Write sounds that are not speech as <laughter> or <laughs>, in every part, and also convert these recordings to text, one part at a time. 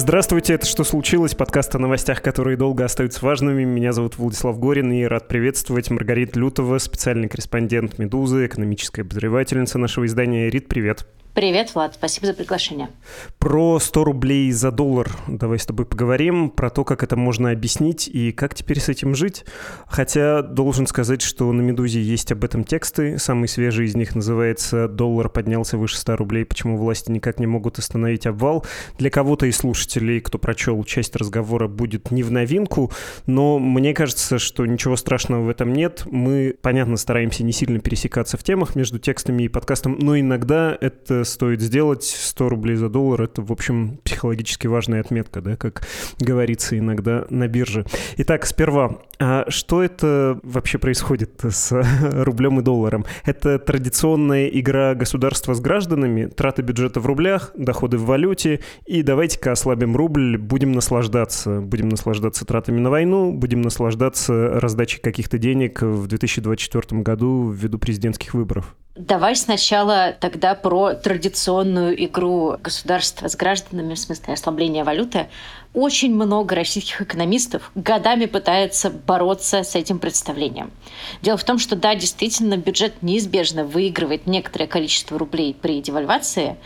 Здравствуйте, это «Что случилось?» Подкаст о новостях, которые долго остаются важными. Меня зовут Владислав Горин и рад приветствовать Маргариту Лютова, специальный корреспондент «Медузы», экономическая обозревательница нашего издания. Рит, привет. Привет, Влад, спасибо за приглашение. Про 100 рублей за доллар давай с тобой поговорим, про то, как это можно объяснить и как теперь с этим жить. Хотя должен сказать, что на «Медузе» есть об этом тексты. Самый свежий из них называется «Доллар поднялся выше 100 рублей. Почему власти никак не могут остановить обвал». Для кого-то из слушателей, кто прочел часть разговора, будет не в новинку, но мне кажется, что ничего страшного в этом нет. Мы, понятно, стараемся не сильно пересекаться в темах между текстами и подкастом, но иногда это стоит сделать. 100 рублей за доллар — это, в общем, психологически важная отметка, да, как говорится иногда на бирже. Итак, сперва, а что это вообще происходит с <laughs> рублем и долларом? Это традиционная игра государства с гражданами, траты бюджета в рублях, доходы в валюте, и давайте-ка ослабим рубль, будем наслаждаться. Будем наслаждаться тратами на войну, будем наслаждаться раздачей каких-то денег в 2024 году ввиду президентских выборов. Давай сначала тогда про традиционную игру государства с гражданами, в смысле ослабления валюты. Очень много российских экономистов годами пытается бороться с этим представлением. Дело в том, что да, действительно, бюджет неизбежно выигрывает некоторое количество рублей при девальвации,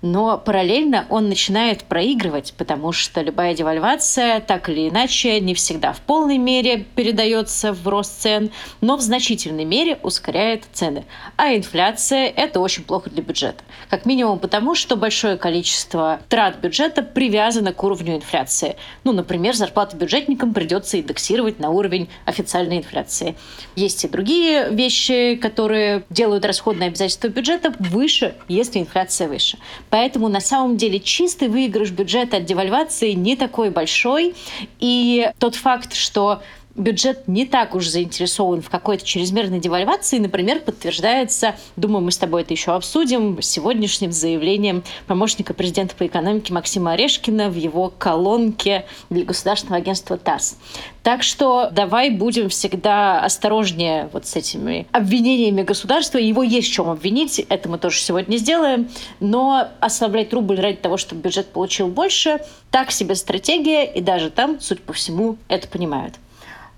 но параллельно он начинает проигрывать, потому что любая девальвация так или иначе не всегда в полной мере передается в рост цен, но в значительной мере ускоряет цены. А инфляция – это очень плохо для бюджета. Как минимум потому, что большое количество трат бюджета привязано к уровню инфляции инфляции. Ну, например, зарплату бюджетникам придется индексировать на уровень официальной инфляции. Есть и другие вещи, которые делают расходные обязательства бюджета выше, если инфляция выше. Поэтому на самом деле чистый выигрыш бюджета от девальвации не такой большой. И тот факт, что бюджет не так уж заинтересован в какой-то чрезмерной девальвации, например, подтверждается, думаю, мы с тобой это еще обсудим, сегодняшним заявлением помощника президента по экономике Максима Орешкина в его колонке для государственного агентства ТАСС. Так что давай будем всегда осторожнее вот с этими обвинениями государства. Его есть в чем обвинить, это мы тоже сегодня сделаем. Но ослаблять рубль ради того, чтобы бюджет получил больше, так себе стратегия, и даже там, судя по всему, это понимают.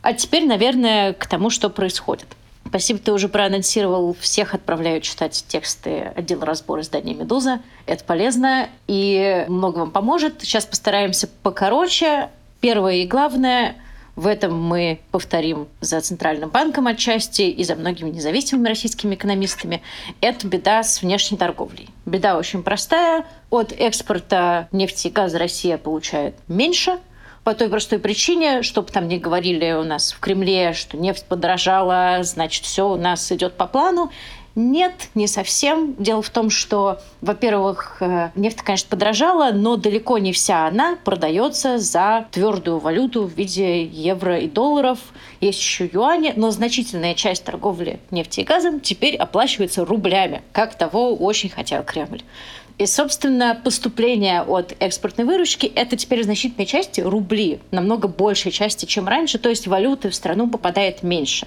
А теперь, наверное, к тому, что происходит. Спасибо, ты уже проанонсировал. Всех отправляю читать тексты отдела разбора издания «Медуза». Это полезно и много вам поможет. Сейчас постараемся покороче. Первое и главное – в этом мы повторим за Центральным банком отчасти и за многими независимыми российскими экономистами. Это беда с внешней торговлей. Беда очень простая. От экспорта нефти и газа Россия получает меньше – по той простой причине, чтобы там не говорили у нас в Кремле, что нефть подорожала, значит, все у нас идет по плану. Нет, не совсем. Дело в том, что, во-первых, э, нефть, конечно, подорожала, но далеко не вся она продается за твердую валюту в виде евро и долларов. Есть еще юани, но значительная часть торговли нефтью и газом теперь оплачивается рублями, как того очень хотел Кремль. И, собственно, поступление от экспортной выручки – это теперь в значительной части рубли, намного большей части, чем раньше, то есть валюты в страну попадает меньше.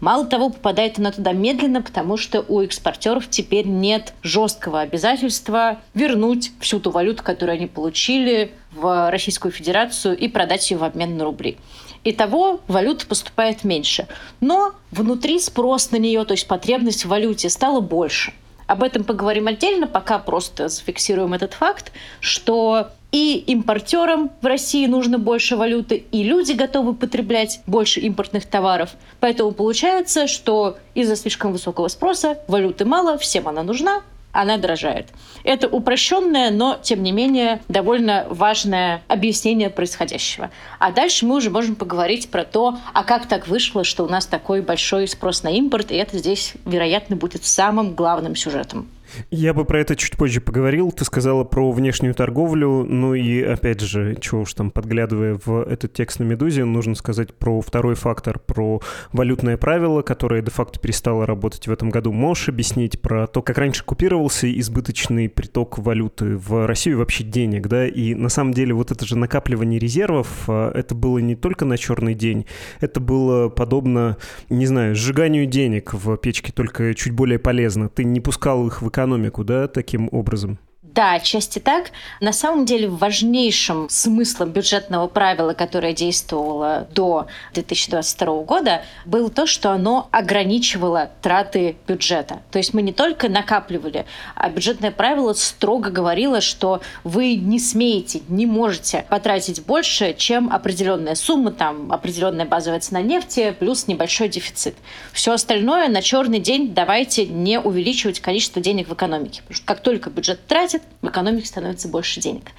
Мало того, попадает она туда медленно, потому что у экспортеров теперь нет жесткого обязательства вернуть всю ту валюту, которую они получили в Российскую Федерацию и продать ее в обмен на рубли. Итого валюта поступает меньше. Но внутри спрос на нее, то есть потребность в валюте стала больше – об этом поговорим отдельно, пока просто зафиксируем этот факт, что и импортерам в России нужно больше валюты, и люди готовы потреблять больше импортных товаров. Поэтому получается, что из-за слишком высокого спроса валюты мало, всем она нужна, она дорожает. Это упрощенное, но, тем не менее, довольно важное объяснение происходящего. А дальше мы уже можем поговорить про то, а как так вышло, что у нас такой большой спрос на импорт, и это здесь, вероятно, будет самым главным сюжетом. Я бы про это чуть позже поговорил. Ты сказала про внешнюю торговлю. Ну и, опять же, чего уж там, подглядывая в этот текст на «Медузе», нужно сказать про второй фактор, про валютное правило, которое де-факто перестало работать в этом году. Можешь объяснить про то, как раньше купировался избыточный приток валюты в Россию, вообще денег, да? И на самом деле вот это же накапливание резервов, а, это было не только на черный день, это было подобно, не знаю, сжиганию денег в печке, только чуть более полезно. Ты не пускал их в экономику, да, таким образом? Да, отчасти так. На самом деле важнейшим смыслом бюджетного правила, которое действовало до 2022 года, было то, что оно ограничивало траты бюджета. То есть мы не только накапливали, а бюджетное правило строго говорило, что вы не смеете, не можете потратить больше, чем определенная сумма, там определенная базовая цена нефти плюс небольшой дефицит. Все остальное на черный день давайте не увеличивать количество денег в экономике. Потому что как только бюджет тратит, в экономике становится больше денег.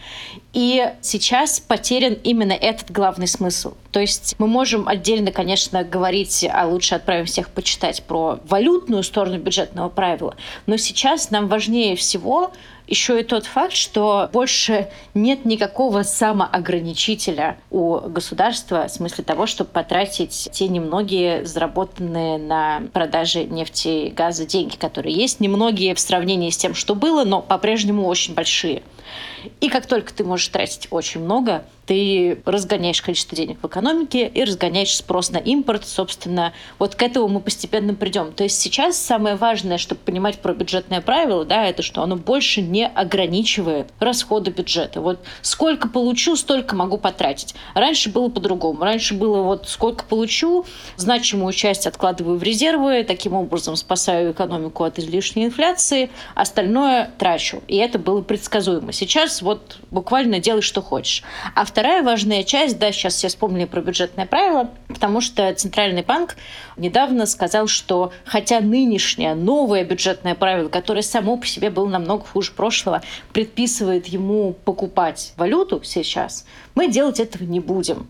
И сейчас потерян именно этот главный смысл. То есть мы можем отдельно, конечно, говорить, а лучше отправим всех почитать про валютную сторону бюджетного правила, но сейчас нам важнее всего еще и тот факт, что больше нет никакого самоограничителя у государства в смысле того, чтобы потратить те немногие заработанные на продаже нефти и газа деньги, которые есть. Немногие в сравнении с тем, что было, но по-прежнему очень большие. И как только ты можешь тратить очень много, ты разгоняешь количество денег в экономике и разгоняешь спрос на импорт. Собственно, вот к этому мы постепенно придем. То есть сейчас самое важное, чтобы понимать про бюджетное правило, да, это что оно больше не ограничивает расходы бюджета. Вот сколько получу, столько могу потратить. Раньше было по-другому. Раньше было вот сколько получу, значимую часть откладываю в резервы, таким образом спасаю экономику от излишней инфляции, остальное трачу. И это было предсказуемо. Сейчас вот буквально делай, что хочешь. А вторая важная часть, да, сейчас все вспомнили про бюджетное правило, потому что Центральный банк недавно сказал, что хотя нынешнее новое бюджетное правило, которое само по себе было намного хуже прошлого, предписывает ему покупать валюту сейчас, мы делать этого не будем.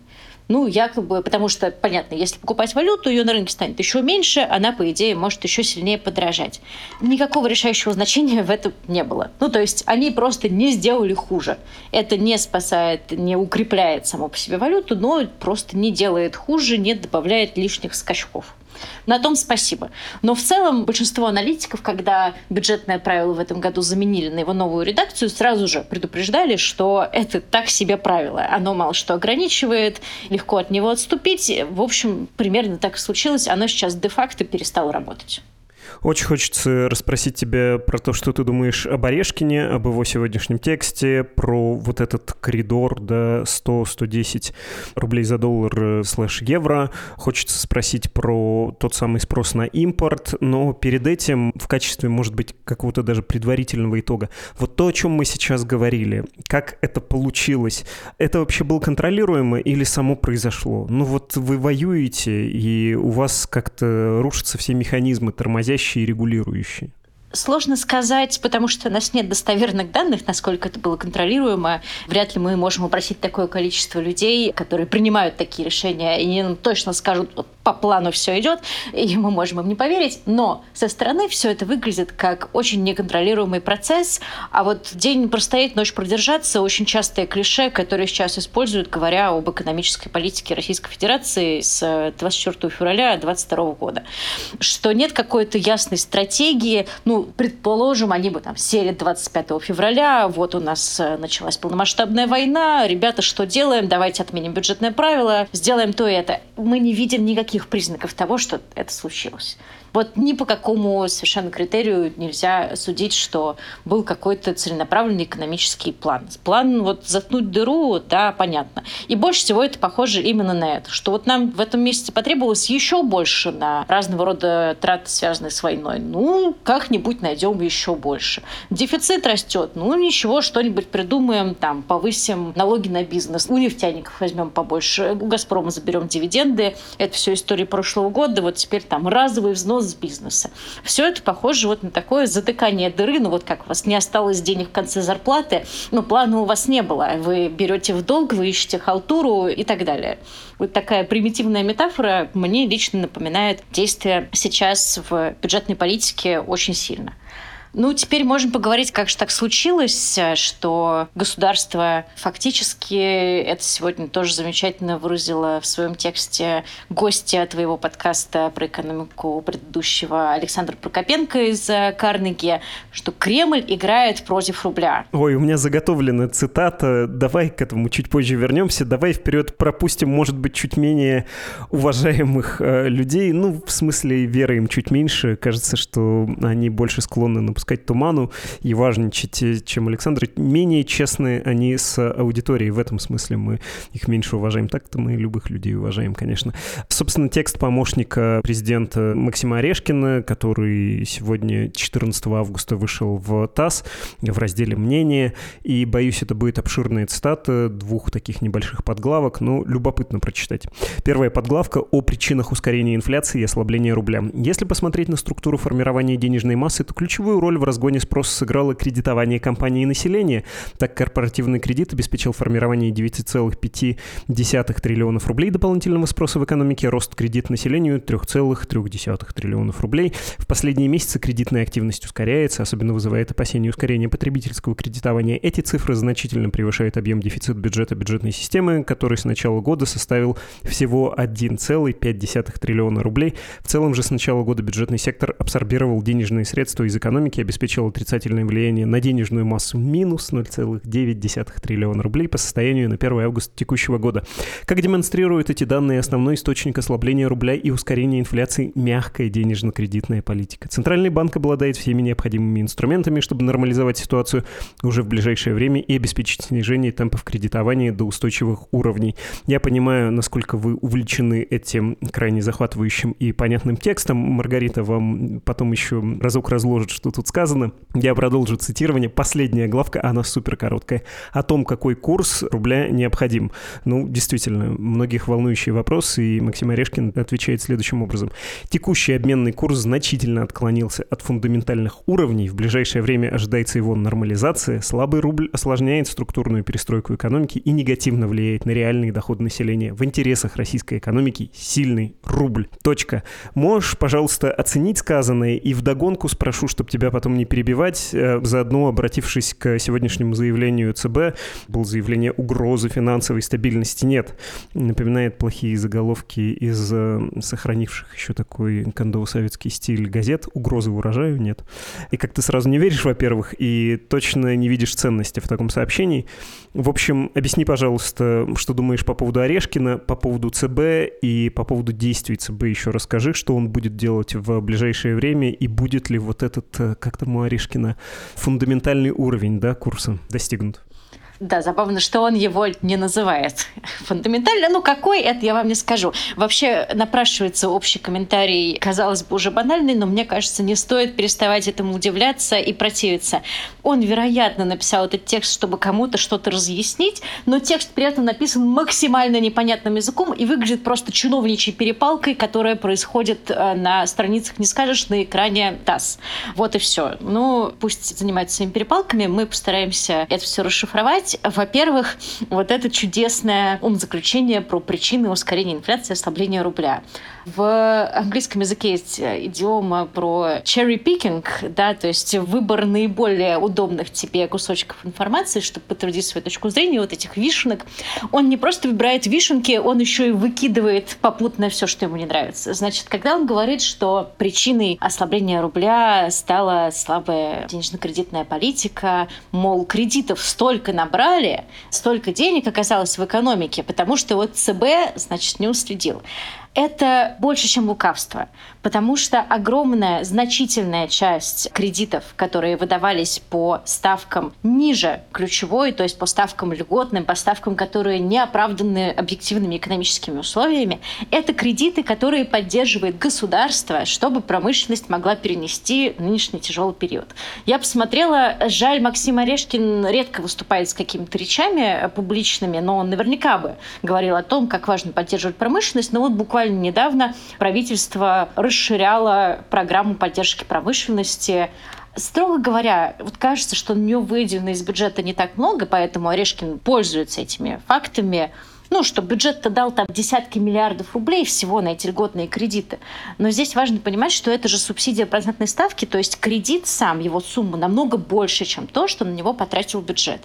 Ну, якобы, потому что, понятно, если покупать валюту, ее на рынке станет еще меньше, она, по идее, может еще сильнее подорожать. Никакого решающего значения в этом не было. Ну, то есть они просто не сделали хуже. Это не спасает, не укрепляет само по себе валюту, но просто не делает хуже, не добавляет лишних скачков. На том спасибо. Но в целом большинство аналитиков, когда бюджетное правило в этом году заменили на его новую редакцию, сразу же предупреждали, что это так себе правило. Оно мало что ограничивает, легко от него отступить. В общем, примерно так и случилось. Оно сейчас де-факто перестало работать. Очень хочется расспросить тебя про то, что ты думаешь об Орешкине, об его сегодняшнем тексте, про вот этот коридор до 100-110 рублей за доллар э, слэш евро. Хочется спросить про тот самый спрос на импорт, но перед этим в качестве, может быть, какого-то даже предварительного итога. Вот то, о чем мы сейчас говорили, как это получилось, это вообще было контролируемо или само произошло? Ну вот вы воюете, и у вас как-то рушатся все механизмы тормозящие следящие и регулирующие? Сложно сказать, потому что у нас нет достоверных данных, насколько это было контролируемо. Вряд ли мы можем опросить такое количество людей, которые принимают такие решения, и они нам точно скажут, вот по плану все идет, и мы можем им не поверить. Но со стороны все это выглядит как очень неконтролируемый процесс, а вот день простоять, ночь продержаться очень частое клише, которое сейчас используют, говоря об экономической политике Российской Федерации с 24 февраля 2022 года. Что нет какой-то ясной стратегии, ну, предположим, они бы там сели 25 февраля, вот у нас э, началась полномасштабная война, ребята, что делаем? Давайте отменим бюджетное правило, сделаем то и это. Мы не видим никаких признаков того, что это случилось. Вот ни по какому совершенно критерию нельзя судить, что был какой-то целенаправленный экономический план. План вот заткнуть дыру, да, понятно. И больше всего это похоже именно на это, что вот нам в этом месяце потребовалось еще больше на разного рода траты, связанные с войной. Ну, как-нибудь найдем еще больше. Дефицит растет, ну ничего, что-нибудь придумаем, там, повысим налоги на бизнес. У нефтяников возьмем побольше, у Газпрома заберем дивиденды. Это все история прошлого года. Вот теперь там разовый взнос с бизнеса. Все это похоже вот на такое затыкание дыры, ну вот как у вас не осталось денег в конце зарплаты, но плана у вас не было. Вы берете в долг, вы ищете халтуру и так далее. Вот такая примитивная метафора мне лично напоминает действия сейчас в бюджетной политике очень сильно. Ну, теперь можем поговорить, как же так случилось, что государство фактически, это сегодня тоже замечательно выразило в своем тексте гостья твоего подкаста про экономику предыдущего Александр Прокопенко из Карнеги, что Кремль играет против рубля. Ой, у меня заготовлена цитата, давай к этому чуть позже вернемся, давай вперед пропустим, может быть, чуть менее уважаемых э, людей, ну, в смысле, веры им чуть меньше, кажется, что они больше склонны напускать напускать туману и важничать, чем Александр. Менее честны они с аудиторией. В этом смысле мы их меньше уважаем. Так-то мы любых людей уважаем, конечно. Собственно, текст помощника президента Максима Орешкина, который сегодня, 14 августа, вышел в ТАСС в разделе «Мнение». И, боюсь, это будет обширная цитата двух таких небольших подглавок, но любопытно прочитать. Первая подглавка о причинах ускорения инфляции и ослабления рубля. Если посмотреть на структуру формирования денежной массы, то ключевую роль в разгоне спроса сыграло кредитование компаний и населения. Так корпоративный кредит обеспечил формирование 9,5 триллионов рублей дополнительного спроса в экономике, рост кредит населению 3,3 триллионов рублей. В последние месяцы кредитная активность ускоряется, особенно вызывает опасения ускорения потребительского кредитования. Эти цифры значительно превышают объем дефицита бюджета бюджетной системы, который с начала года составил всего 1,5 триллиона рублей. В целом же с начала года бюджетный сектор абсорбировал денежные средства из экономики, обеспечил отрицательное влияние на денежную массу минус 0,9 триллиона рублей по состоянию на 1 августа текущего года. Как демонстрируют эти данные, основной источник ослабления рубля и ускорения инфляции – мягкая денежно-кредитная политика. Центральный банк обладает всеми необходимыми инструментами, чтобы нормализовать ситуацию уже в ближайшее время и обеспечить снижение темпов кредитования до устойчивых уровней. Я понимаю, насколько вы увлечены этим крайне захватывающим и понятным текстом. Маргарита вам потом еще разок разложит, что тут сказано. Я продолжу цитирование. Последняя главка, она супер короткая. О том, какой курс рубля необходим. Ну, действительно, многих волнующий вопрос, и Максим Орешкин отвечает следующим образом. Текущий обменный курс значительно отклонился от фундаментальных уровней. В ближайшее время ожидается его нормализация. Слабый рубль осложняет структурную перестройку экономики и негативно влияет на реальные доходы населения. В интересах российской экономики сильный рубль. Точка. Можешь, пожалуйста, оценить сказанное и вдогонку спрошу, чтобы тебя потом не перебивать, э, заодно обратившись к сегодняшнему заявлению ЦБ, было заявление угрозы финансовой стабильности нет. Напоминает плохие заголовки из э, сохранивших еще такой кондово-советский стиль газет. Угрозы урожаю нет. И как ты сразу не веришь, во-первых, и точно не видишь ценности в таком сообщении. В общем, объясни, пожалуйста, что думаешь по поводу Орешкина, по поводу ЦБ и по поводу действий ЦБ еще расскажи, что он будет делать в ближайшее время и будет ли вот этот, как там у Орешкина, фундаментальный уровень да, курса достигнут. Да, забавно, что он его не называет фундаментально. Ну, какой, это я вам не скажу. Вообще напрашивается общий комментарий, казалось бы, уже банальный, но мне кажется, не стоит переставать этому удивляться и противиться. Он, вероятно, написал этот текст, чтобы кому-то что-то разъяснить, но текст при этом написан максимально непонятным языком и выглядит просто чиновничьей перепалкой, которая происходит э, на страницах, не скажешь, на экране ТАСС. Вот и все. Ну, пусть занимается своими перепалками, мы постараемся это все расшифровать сказать, во-первых, вот это чудесное умозаключение про причины ускорения инфляции и ослабления рубля. В английском языке есть идиома про cherry picking, да, то есть выбор наиболее удобных тебе кусочков информации, чтобы подтвердить свою точку зрения, вот этих вишенок. Он не просто выбирает вишенки, он еще и выкидывает попутно все, что ему не нравится. Значит, когда он говорит, что причиной ослабления рубля стала слабая денежно-кредитная политика, мол, кредитов столько набрали, столько денег оказалось в экономике, потому что вот ЦБ, значит, не уследил. Это больше, чем лукавство, потому что огромная, значительная часть кредитов, которые выдавались по ставкам ниже ключевой, то есть по ставкам льготным, по ставкам, которые не оправданы объективными экономическими условиями, это кредиты, которые поддерживает государство, чтобы промышленность могла перенести нынешний тяжелый период. Я посмотрела, жаль, Максим Орешкин редко выступает с какими-то речами публичными, но он наверняка бы говорил о том, как важно поддерживать промышленность, но вот буквально недавно правительство расширяло программу поддержки промышленности. Строго говоря, вот кажется, что на нее выделено из бюджета не так много, поэтому Орешкин пользуется этими фактами ну, что бюджет-то дал там десятки миллиардов рублей всего на эти льготные кредиты. Но здесь важно понимать, что это же субсидия процентной ставки, то есть кредит сам, его сумма намного больше, чем то, что на него потратил бюджет.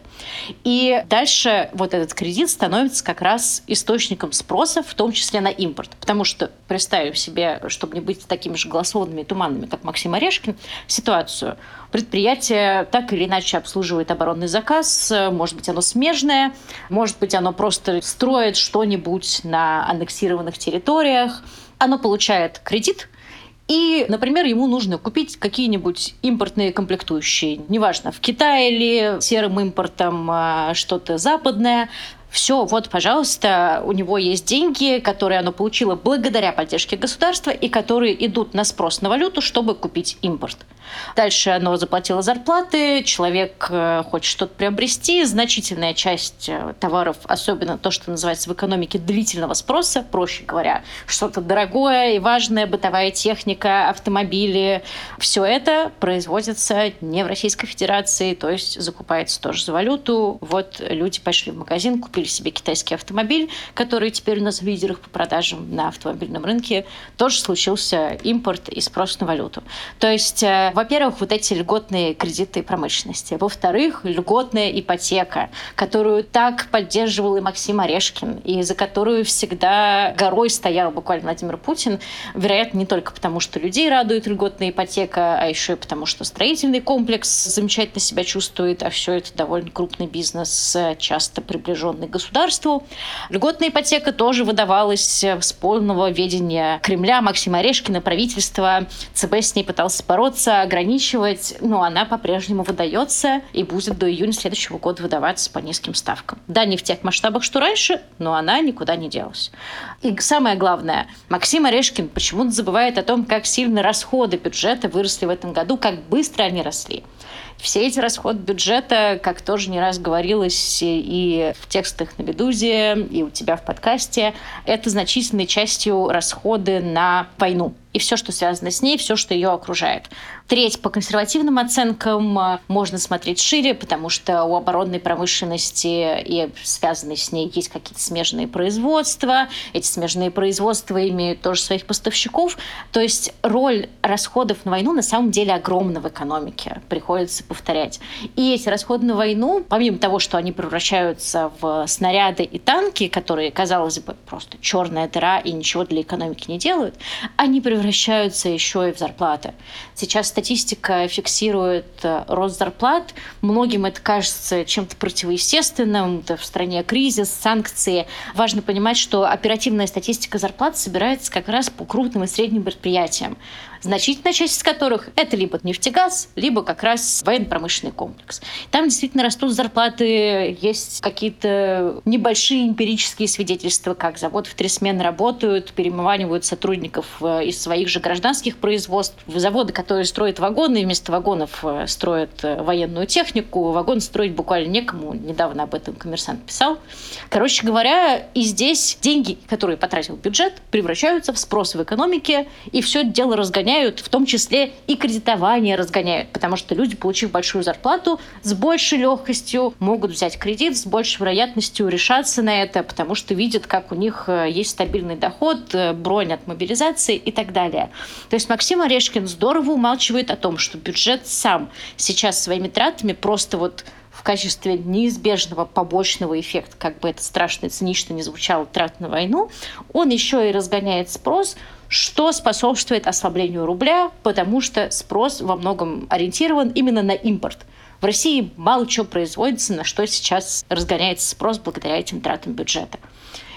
И дальше вот этот кредит становится как раз источником спроса, в том числе на импорт. Потому что, представим себе, чтобы не быть такими же голословными и туманными, как Максим Орешкин, ситуацию – предприятие так или иначе обслуживает оборонный заказ, может быть, оно смежное, может быть, оно просто строит что-нибудь на аннексированных территориях, оно получает кредит, и например, ему нужно купить какие-нибудь импортные комплектующие. Неважно, в Китае или серым импортом а, что-то западное все, вот, пожалуйста, у него есть деньги, которые оно получило благодаря поддержке государства и которые идут на спрос на валюту, чтобы купить импорт. Дальше оно заплатило зарплаты, человек э, хочет что-то приобрести, значительная часть э, товаров, особенно то, что называется в экономике длительного спроса, проще говоря, что-то дорогое и важное, бытовая техника, автомобили, все это производится не в Российской Федерации, то есть закупается тоже за валюту. Вот люди пошли в магазин, купили себе китайский автомобиль, который теперь у нас в лидерах по продажам на автомобильном рынке, тоже случился импорт и спрос на валюту. То есть э, во-первых, вот эти льготные кредиты промышленности. Во-вторых, льготная ипотека, которую так поддерживал и Максим Орешкин, и за которую всегда горой стоял буквально Владимир Путин. Вероятно, не только потому, что людей радует льготная ипотека, а еще и потому, что строительный комплекс замечательно себя чувствует, а все это довольно крупный бизнес, часто приближенный к государству. Льготная ипотека тоже выдавалась с полного ведения Кремля, Максима Орешкина, правительства. ЦБ с ней пытался бороться, ограничивать, но она по-прежнему выдается и будет до июня следующего года выдаваться по низким ставкам. Да, не в тех масштабах, что раньше, но она никуда не делась. И самое главное, Максим Орешкин почему-то забывает о том, как сильно расходы бюджета выросли в этом году, как быстро они росли. Все эти расходы бюджета, как тоже не раз говорилось и в текстах на «Медузе», и у тебя в подкасте, это значительной частью расходы на войну и все, что связано с ней, все, что ее окружает. Треть по консервативным оценкам э, можно смотреть шире, потому что у оборонной промышленности и связанной с ней есть какие-то смежные производства. Эти смежные производства имеют тоже своих поставщиков. То есть роль расходов на войну на самом деле огромна в экономике, приходится повторять. И эти расходы на войну, помимо того, что они превращаются в снаряды и танки, которые, казалось бы, просто черная дыра и ничего для экономики не делают, они превращаются еще и в зарплаты. Сейчас статистика фиксирует э, рост зарплат. Многим это кажется чем-то противоестественным. Это в стране кризис, санкции. Важно понимать, что оперативная статистика зарплат собирается как раз по крупным и средним предприятиям значительная часть из которых это либо нефтегаз, либо как раз военно-промышленный комплекс. Там действительно растут зарплаты, есть какие-то небольшие эмпирические свидетельства, как завод в три смены работают, перемыванивают сотрудников э, из своих же гражданских производств, заводы, которые строят вагоны, вместо вагонов э, строят э, военную технику, вагон строить буквально некому, недавно об этом коммерсант писал. Короче говоря, и здесь деньги, которые потратил бюджет, превращаются в спрос в экономике, и все дело разгоняется разгоняют, в том числе и кредитование разгоняют, потому что люди, получив большую зарплату, с большей легкостью могут взять кредит, с большей вероятностью решаться на это, потому что видят, как у них э, есть стабильный доход, э, бронь от мобилизации и так далее. То есть Максим Орешкин здорово умалчивает о том, что бюджет сам сейчас своими тратами просто вот в качестве неизбежного побочного эффекта, как бы это страшно и цинично не звучало, трат на войну, он еще и разгоняет спрос, что способствует ослаблению рубля, потому что спрос во многом ориентирован именно на импорт. В России мало чего производится, на что сейчас разгоняется спрос благодаря этим тратам бюджета.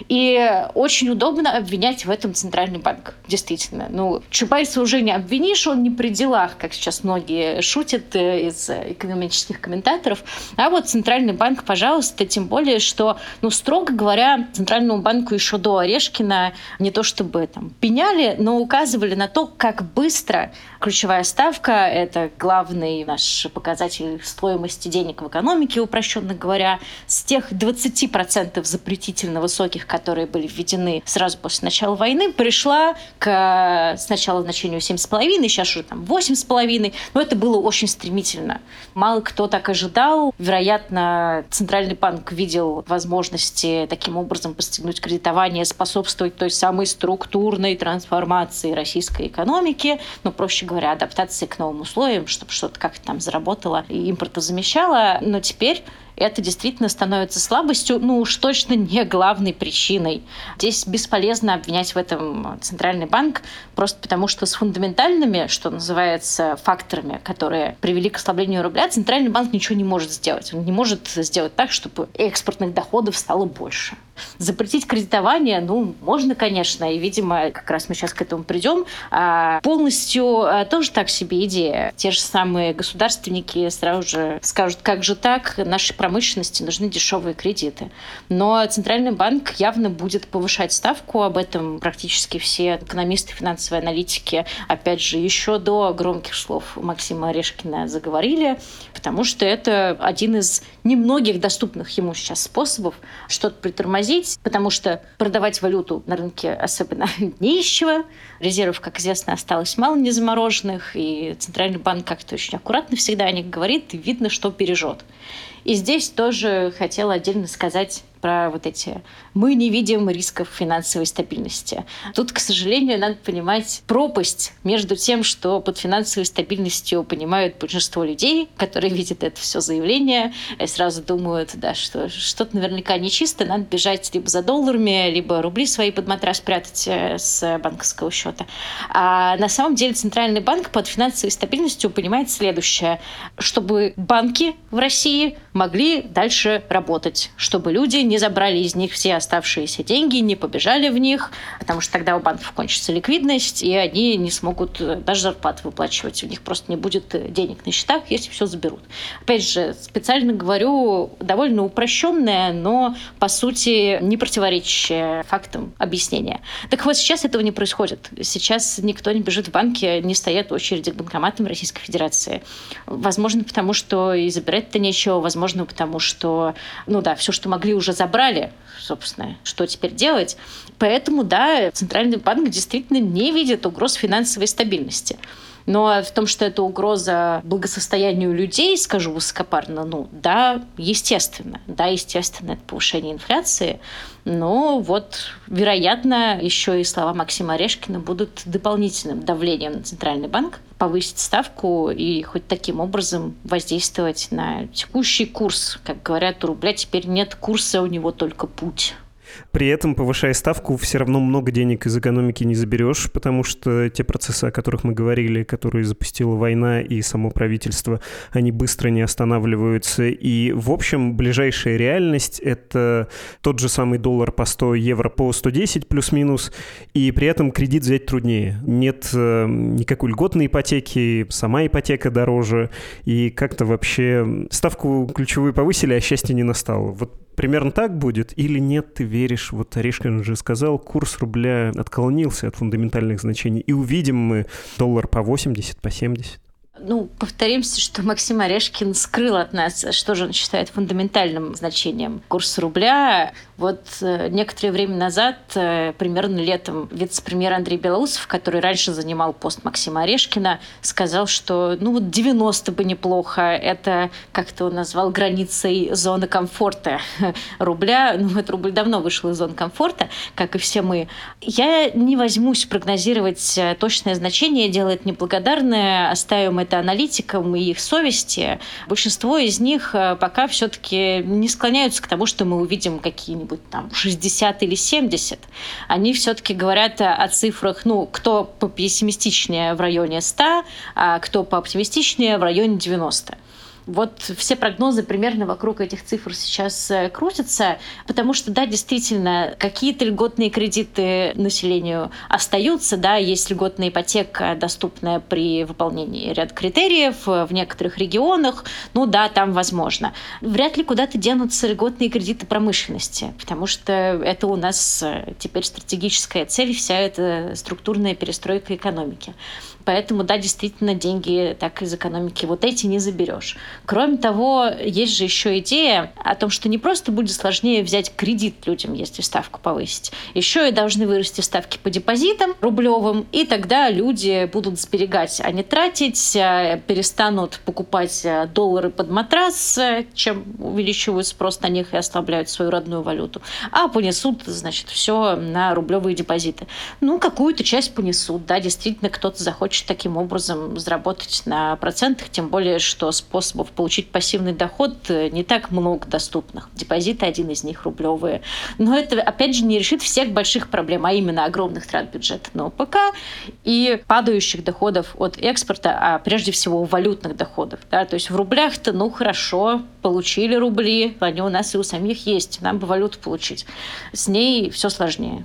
И очень удобно обвинять в этом Центральный банк, действительно. Ну, Чубайса уже не обвинишь, он не при делах, как сейчас многие шутят э, из экономических комментаторов. А вот Центральный банк, пожалуйста, тем более, что, ну, строго говоря, Центральному банку еще до Орешкина не то чтобы там пеняли, но указывали на то, как быстро ключевая ставка, это главный наш показатель стоимости денег в экономике, упрощенно говоря, с тех 20% запретительно высоких которые были введены сразу после начала войны, пришла к сначала значению 7,5, сейчас уже там 8,5, но это было очень стремительно. Мало кто так ожидал. Вероятно, Центральный банк видел возможности таким образом постигнуть кредитование, способствовать той самой структурной трансформации российской экономики, ну, проще говоря, адаптации к новым условиям, чтобы что-то как-то там заработало и импортозамещало. Но теперь это действительно становится слабостью, ну уж точно не главной причиной. Здесь бесполезно обвинять в этом Центральный банк, просто потому что с фундаментальными, что называется, факторами, которые привели к ослаблению рубля, Центральный банк ничего не может сделать. Он не может сделать так, чтобы экспортных доходов стало больше. Запретить кредитование, ну, можно, конечно, и, видимо, как раз мы сейчас к этому придем. А полностью а, тоже так себе идея. Те же самые государственники сразу же скажут, как же так, нашей промышленности нужны дешевые кредиты. Но Центральный банк явно будет повышать ставку, об этом практически все экономисты, финансовые аналитики, опять же, еще до громких слов Максима Орешкина заговорили, потому что это один из немногих доступных ему сейчас способов что-то притормозить, потому что продавать валюту на рынке особенно <laughs> чего. Резервов, как известно, осталось мало незамороженных, и Центральный банк как-то очень аккуратно всегда о них говорит, и видно, что бережет. И здесь тоже хотела отдельно сказать про вот эти «мы не видим рисков финансовой стабильности». Тут, к сожалению, надо понимать пропасть между тем, что под финансовой стабильностью понимают большинство людей, которые видят это все заявление, и сразу думают, да, что что-то наверняка нечисто, надо бежать либо за долларами, либо рубли свои под матрас прятать э, с банковского счета. А на самом деле Центральный банк под финансовой стабильностью понимает следующее, чтобы банки в России могли дальше работать, чтобы люди не забрали из них все оставшиеся деньги, не побежали в них, потому что тогда у банков кончится ликвидность, и они не смогут э, даже зарплату выплачивать. У них просто не будет э, денег на счетах, если все заберут. Опять же, специально говорю, довольно упрощенное, но по сути не противоречащее фактам объяснение. Так вот, сейчас этого не происходит. Сейчас никто не бежит в банки, не стоят очереди к банкоматам Российской Федерации. Возможно, потому что и забирать-то нечего, возможно, потому что, ну да, все, что могли, уже забрали, собственно, что теперь делать. Поэтому, да, Центральный банк действительно не видит угроз финансовой стабильности. Но в том, что это угроза благосостоянию людей, скажу высокопарно, ну да, естественно. Да, естественно, это повышение инфляции. Но вот, вероятно, еще и слова Максима Орешкина будут дополнительным давлением на Центральный банк повысить ставку и хоть таким образом воздействовать на текущий курс. Как говорят, у рубля теперь нет курса, у него только путь. При этом, повышая ставку, все равно много денег из экономики не заберешь, потому что те процессы, о которых мы говорили, которые запустила война и само правительство, они быстро не останавливаются. И, в общем, ближайшая реальность — это тот же самый доллар по 100 евро по 110 плюс-минус, и при этом кредит взять труднее. Нет э, никакой льготной ипотеки, сама ипотека дороже, и как-то вообще ставку ключевую повысили, а счастья не настало. Вот примерно так будет или нет, ты веришь, вот Орешкин же сказал, курс рубля отклонился от фундаментальных значений, и увидим мы доллар по 80, по 70? Ну, повторимся, что Максим Орешкин скрыл от нас, что же он считает фундаментальным значением курса рубля. Вот э, некоторое время назад, э, примерно летом, вице-премьер Андрей Белоусов, который раньше занимал пост Максима Орешкина, сказал, что ну вот 90 бы неплохо. Это, как-то он назвал, границей зоны комфорта <laughs> рубля. Ну, этот рубль давно вышел из зоны комфорта, как и все мы. Я не возьмусь прогнозировать э, точное значение, делает неблагодарное. Оставим это аналитикам и их совести. Большинство из них пока все-таки не склоняются к тому, что мы увидим какие-нибудь какие-нибудь там 60 или 70, они все-таки говорят о цифрах, ну, кто попессимистичнее в районе 100, а кто пооптимистичнее в районе 90. Вот все прогнозы примерно вокруг этих цифр сейчас э, крутятся, потому что, да, действительно, какие-то льготные кредиты населению остаются, да, есть льготная ипотека, доступная при выполнении ряда критериев э, в некоторых регионах, ну да, там возможно. Вряд ли куда-то денутся льготные кредиты промышленности, потому что это у нас э, теперь стратегическая цель, вся эта структурная перестройка экономики. Поэтому, да, действительно, деньги так из экономики вот эти не заберешь. Кроме того, есть же еще идея о том, что не просто будет сложнее взять кредит людям, если ставку повысить, еще и должны вырасти ставки по депозитам рублевым, и тогда люди будут сберегать, а не тратить, а перестанут покупать а, доллары под матрас, а, чем увеличивают спрос на них и ослабляют свою родную валюту, а понесут, значит, все на рублевые депозиты. Ну, какую-то часть понесут, да, действительно, кто-то захочет хочет таким образом заработать на процентах, тем более, что способов получить пассивный доход э, не так много доступных. Депозиты один из них рублевые. Но это, опять же, не решит всех больших проблем, а именно огромных трат бюджета на ОПК и падающих доходов от экспорта, а прежде всего валютных доходов. Да? То есть в рублях-то, ну хорошо, получили рубли, они у нас и у самих есть, нам бы валюту получить. С ней все сложнее.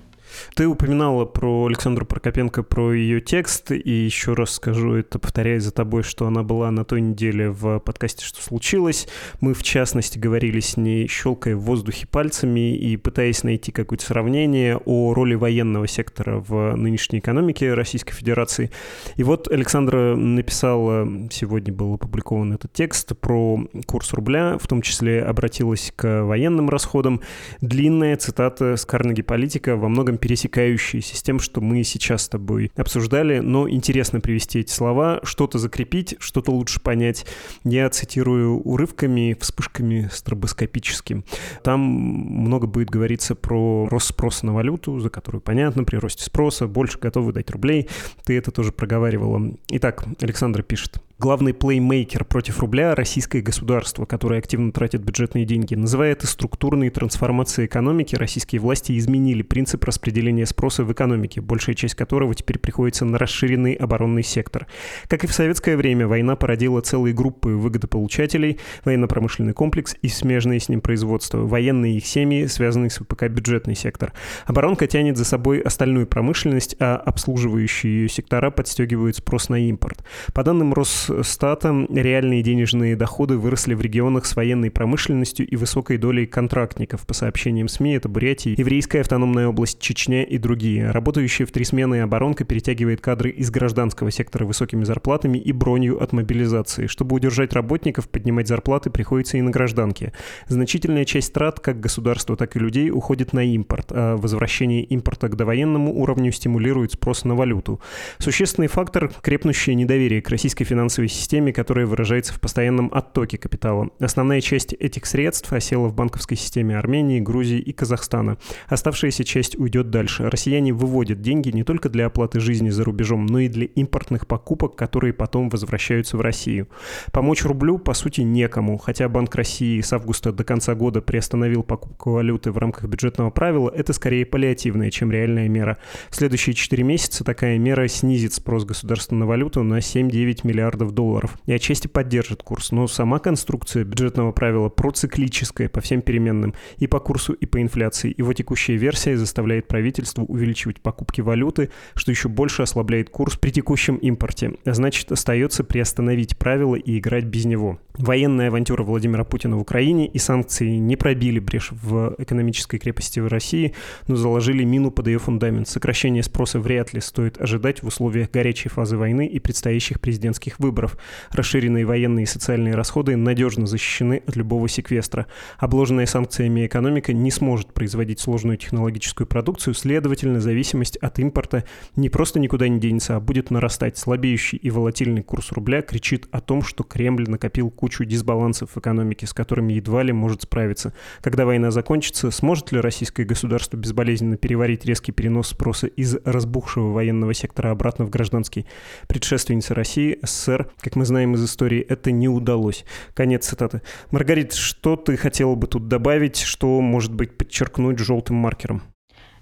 Ты упоминала про Александру Прокопенко, про ее текст, и еще раз скажу это, повторяя за тобой, что она была на той неделе в подкасте «Что случилось?». Мы, в частности, говорили с ней, щелкая в воздухе пальцами и пытаясь найти какое-то сравнение о роли военного сектора в нынешней экономике Российской Федерации. И вот Александра написала, сегодня был опубликован этот текст про курс рубля, в том числе обратилась к военным расходам. Длинная цитата с Карнеги политика во многом пересекающиеся с тем, что мы сейчас с тобой обсуждали, но интересно привести эти слова, что-то закрепить, что-то лучше понять. Я цитирую урывками, вспышками стробоскопическим. Там много будет говориться про рост спроса на валюту, за которую, понятно, при росте спроса больше готовы дать рублей. Ты это тоже проговаривала. Итак, Александр пишет. Главный плеймейкер против рубля – российское государство, которое активно тратит бюджетные деньги. Называя это структурной трансформацией экономики, российские власти изменили принцип распределения спроса в экономике, большая часть которого теперь приходится на расширенный оборонный сектор. Как и в советское время, война породила целые группы выгодополучателей, военно-промышленный комплекс и смежные с ним производства, военные их семьи, связанные с ВПК бюджетный сектор. Оборонка тянет за собой остальную промышленность, а обслуживающие ее сектора подстегивают спрос на импорт. По данным Рос Росстата реальные денежные доходы выросли в регионах с военной промышленностью и высокой долей контрактников. По сообщениям СМИ, это Бурятия, Еврейская автономная область, Чечня и другие. Работающая в три смены оборонка перетягивает кадры из гражданского сектора высокими зарплатами и бронью от мобилизации. Чтобы удержать работников, поднимать зарплаты приходится и на гражданке. Значительная часть трат как государства, так и людей уходит на импорт, а возвращение импорта к довоенному уровню стимулирует спрос на валюту. Существенный фактор – крепнущее недоверие к российской финансовой финансовой системе, которая выражается в постоянном оттоке капитала. Основная часть этих средств осела в банковской системе Армении, Грузии и Казахстана. Оставшаяся часть уйдет дальше. Россияне выводят деньги не только для оплаты жизни за рубежом, но и для импортных покупок, которые потом возвращаются в Россию. Помочь рублю, по сути, некому, хотя Банк России с августа до конца года приостановил покупку валюты в рамках бюджетного правила, это скорее паллиативная, чем реальная мера. В следующие 4 месяца такая мера снизит спрос государства на валюту на 7-9 миллиардов долларов и отчасти поддержит курс. Но сама конструкция бюджетного правила проциклическая по всем переменным и по курсу, и по инфляции. Его текущая версия заставляет правительство увеличивать покупки валюты, что еще больше ослабляет курс при текущем импорте. А значит, остается приостановить правила и играть без него. Военная авантюра Владимира Путина в Украине и санкции не пробили брешь в экономической крепости в России, но заложили мину под ее фундамент. Сокращение спроса вряд ли стоит ожидать в условиях горячей фазы войны и предстоящих президентских выборов выборов. Расширенные военные и социальные расходы надежно защищены от любого секвестра. Обложенная санкциями экономика не сможет производить сложную технологическую продукцию, следовательно, зависимость от импорта не просто никуда не денется, а будет нарастать. Слабеющий и волатильный курс рубля кричит о том, что Кремль накопил кучу дисбалансов в экономике, с которыми едва ли может справиться. Когда война закончится, сможет ли российское государство безболезненно переварить резкий перенос спроса из разбухшего военного сектора обратно в гражданский? Предшественница России, СССР, как мы знаем из истории, это не удалось. Конец цитаты. Маргарита, что ты хотела бы тут добавить, что, может быть, подчеркнуть желтым маркером?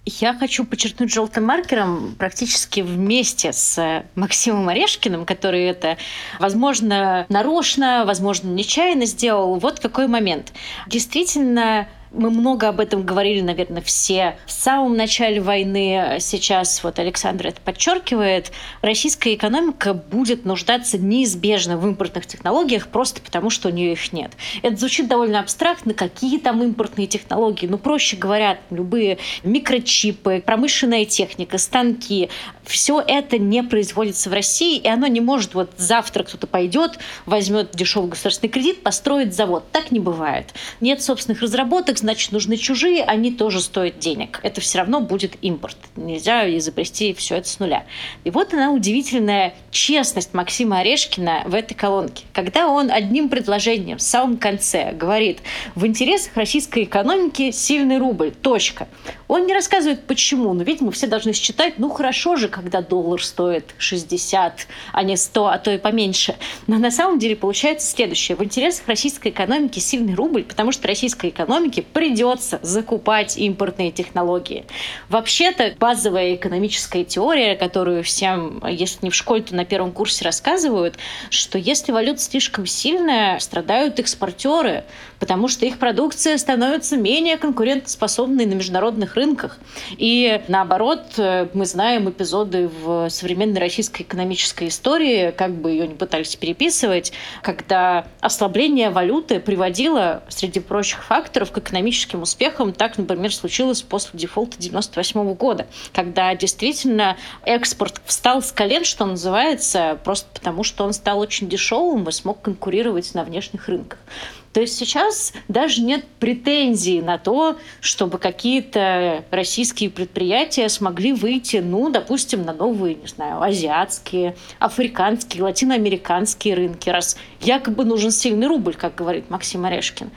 Я хочу подчеркнуть желтым маркером практически вместе с Максимом Орешкиным, который это, возможно, нарочно, возможно, нечаянно сделал. Вот какой момент. Действительно, мы много об этом говорили, наверное, все в самом начале войны. Сейчас вот Александр это подчеркивает. Российская экономика будет нуждаться неизбежно в импортных технологиях просто потому, что у нее их нет. Это звучит довольно абстрактно. Какие там импортные технологии? Ну, проще говоря, любые микрочипы, промышленная техника, станки. Все это не производится в России, и оно не может вот завтра кто-то пойдет, возьмет дешевый государственный кредит, построит завод. Так не бывает. Нет собственных разработок, значит, нужны чужие, они тоже стоят денег. Это все равно будет импорт. Нельзя изобрести все это с нуля. И вот она удивительная честность Максима Орешкина в этой колонке. Когда он одним предложением в самом конце говорит, в интересах российской экономики сильный рубль, точка. Он не рассказывает, почему, но, видимо, все должны считать, ну, хорошо же, когда доллар стоит 60, а не 100, а то и поменьше. Но на самом деле получается следующее. В интересах российской экономики сильный рубль, потому что российской экономике придется закупать импортные технологии. Вообще-то базовая экономическая теория, которую всем, если не в школе, то на первом курсе рассказывают, что если валюта слишком сильная, страдают экспортеры, потому что их продукция становится менее конкурентоспособной на международных рынках. И наоборот, мы знаем эпизоды в современной российской экономической истории, как бы ее не пытались переписывать, когда ослабление валюты приводило, среди прочих факторов, к экономическим успехам. Так, например, случилось после дефолта 1998 года, когда действительно экспорт встал с колен, что называется, просто потому что он стал очень дешевым и смог конкурировать на внешних рынках. То есть сейчас даже нет претензий на то, чтобы какие-то российские предприятия смогли выйти, ну, допустим, на новые, не знаю, азиатские, африканские, латиноамериканские рынки, раз якобы нужен сильный рубль, как говорит Максим Орешкин.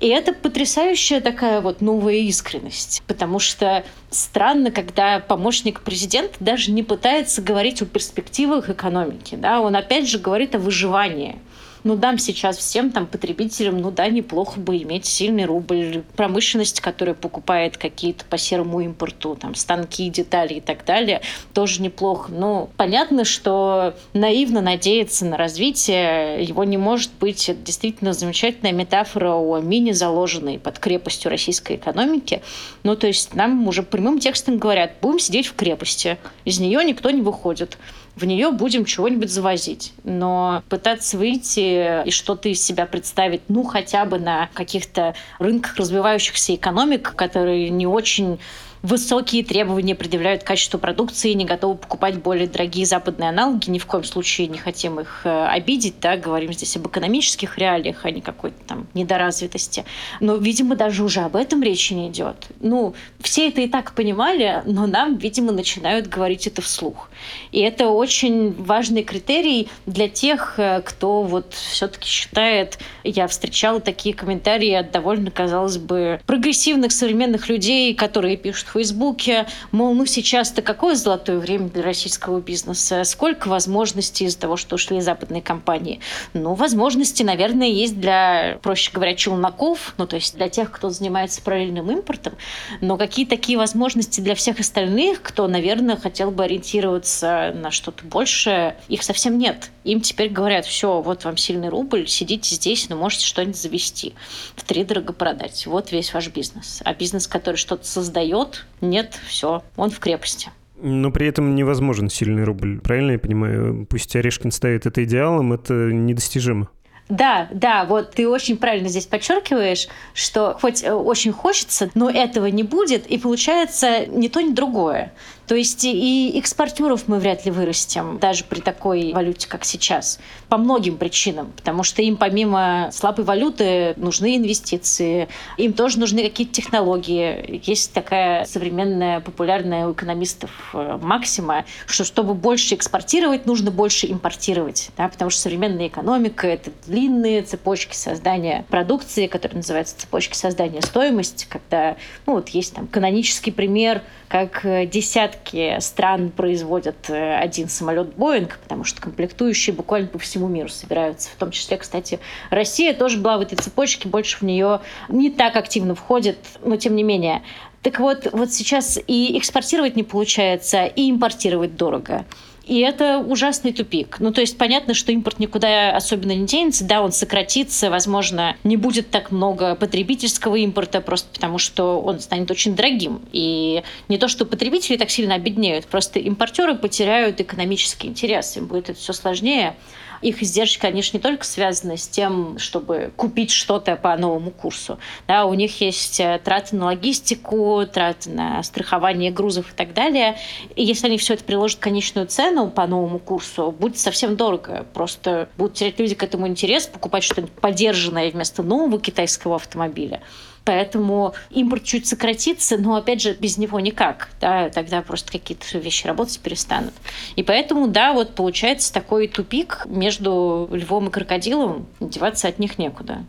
И это потрясающая такая вот новая искренность, потому что странно, когда помощник президента даже не пытается говорить о перспективах экономики, да, он опять же говорит о выживании ну, дам сейчас всем там потребителям, ну да, неплохо бы иметь сильный рубль, промышленность, которая покупает какие-то по серому импорту, там, станки, детали и так далее, тоже неплохо. Но понятно, что наивно надеяться на развитие его не может быть. Это действительно замечательная метафора о мине, заложенной под крепостью российской экономики. Ну, то есть нам уже прямым текстом говорят, будем сидеть в крепости, из нее никто не выходит в нее будем чего-нибудь завозить. Но пытаться выйти и что-то из себя представить, ну, хотя бы на каких-то рынках развивающихся экономик, которые не очень высокие требования предъявляют к качеству продукции, не готовы покупать более дорогие западные аналоги, ни в коем случае не хотим их э, обидеть, да, говорим здесь об экономических реалиях, а не какой-то там недоразвитости. Но, видимо, даже уже об этом речи не идет. Ну, все это и так понимали, но нам, видимо, начинают говорить это вслух. И это очень важный критерий для тех, э, кто вот все-таки считает, я встречала такие комментарии от довольно, казалось бы, прогрессивных современных людей, которые пишут Фейсбуке, мол, ну сейчас-то какое золотое время для российского бизнеса, сколько возможностей из-за того, что ушли западные компании. Ну, возможности, наверное, есть для, проще говоря, челноков, ну, то есть для тех, кто занимается параллельным импортом, но какие такие возможности для всех остальных, кто, наверное, хотел бы ориентироваться на что-то большее, их совсем нет. Им теперь говорят, все, вот вам сильный рубль, сидите здесь, но можете что-нибудь завести, в три дорого продать. Вот весь ваш бизнес. А бизнес, который что-то создает, нет, все, он в крепости. Но при этом невозможен сильный рубль. Правильно я понимаю? Пусть Орешкин ставит это идеалом, это недостижимо. Да, да, вот ты очень правильно здесь подчеркиваешь, что хоть э, очень хочется, но этого не будет, и получается ни то, ни другое. То есть и экспортеров мы вряд ли вырастем, даже при такой валюте, как сейчас, по многим причинам. Потому что им помимо слабой валюты нужны инвестиции, им тоже нужны какие-то технологии. Есть такая современная, популярная у экономистов э, максима, что чтобы больше экспортировать, нужно больше импортировать. Да? Потому что современная экономика — это длинные цепочки создания продукции, которые называются цепочки создания стоимости, когда ну, вот есть там канонический пример, как э, десятки десятки стран производят э, один самолет Боинг, потому что комплектующие буквально по всему миру собираются. В том числе, кстати, Россия тоже была в этой цепочке, больше в нее не так активно входит, но тем не менее. Так вот, вот сейчас и экспортировать не получается, и импортировать дорого. И это ужасный тупик. Ну, то есть понятно, что импорт никуда особенно не денется. Да, он сократится, возможно, не будет так много потребительского импорта, просто потому что он станет очень дорогим. И не то, что потребители так сильно обеднеют, просто импортеры потеряют экономический интерес. Им будет это все сложнее. Их издержки, конечно, не только связаны с тем, чтобы купить что-то по новому курсу. Да, у них есть э, траты на логистику, траты на страхование грузов и так далее. И если они все это приложат конечную цену по новому курсу, будет совсем дорого. Просто будут терять люди к этому интерес, покупать что-нибудь подержанное вместо нового китайского автомобиля. Поэтому импорт чуть сократится, но, опять же, без него никак. Да, тогда просто какие-то вещи работать перестанут. И поэтому, да, вот получается такой тупик между львом и крокодилом. Деваться от них некуда.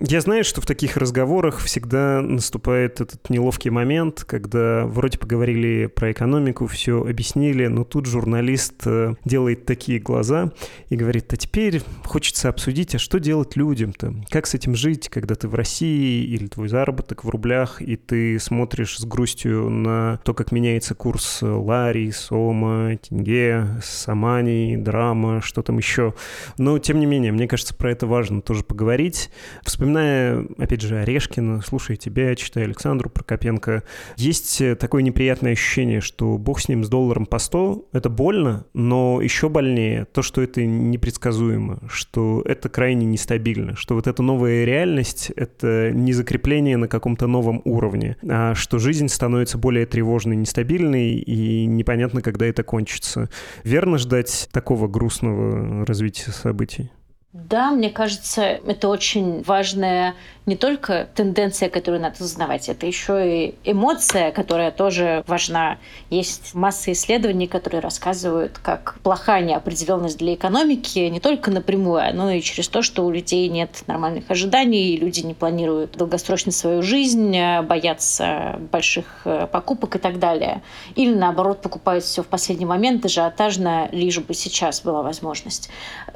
Я знаю, что в таких разговорах всегда наступает этот неловкий момент, когда вроде поговорили про экономику, все объяснили, но тут журналист э, делает такие глаза и говорит, а теперь хочется обсудить, а что делать людям-то? Как с этим жить, когда ты в России или твой заработок в рублях, и ты смотришь с грустью на то, как меняется курс Лари, Сома, Тенге, Самани, Драма, что там еще. Но, тем не менее, мне кажется, про это важно тоже поговорить. Вспоминая, опять же, Орешкина, слушая тебя, читая Александру Прокопенко, есть такое неприятное ощущение, что бог с ним, с долларом по 100, это больно, но еще больнее то, что это непредсказуемо, что это крайне нестабильно, что вот эта новая реальность — это не закрепление на каком-то новом уровне, а что жизнь становится более тревожной, нестабильной, и непонятно, когда это кончится. Верно ждать такого грустного развития событий? Да, мне кажется, это очень важная не только тенденция, которую надо узнавать, это еще и эмоция, которая тоже важна. Есть масса исследований, которые рассказывают, как плохая неопределенность для экономики не только напрямую, но и через то, что у людей нет нормальных ожиданий, люди не планируют долгосрочно свою жизнь, боятся больших э, покупок и так далее. Или наоборот покупают все в последний момент, ажиотажно, лишь бы сейчас была возможность.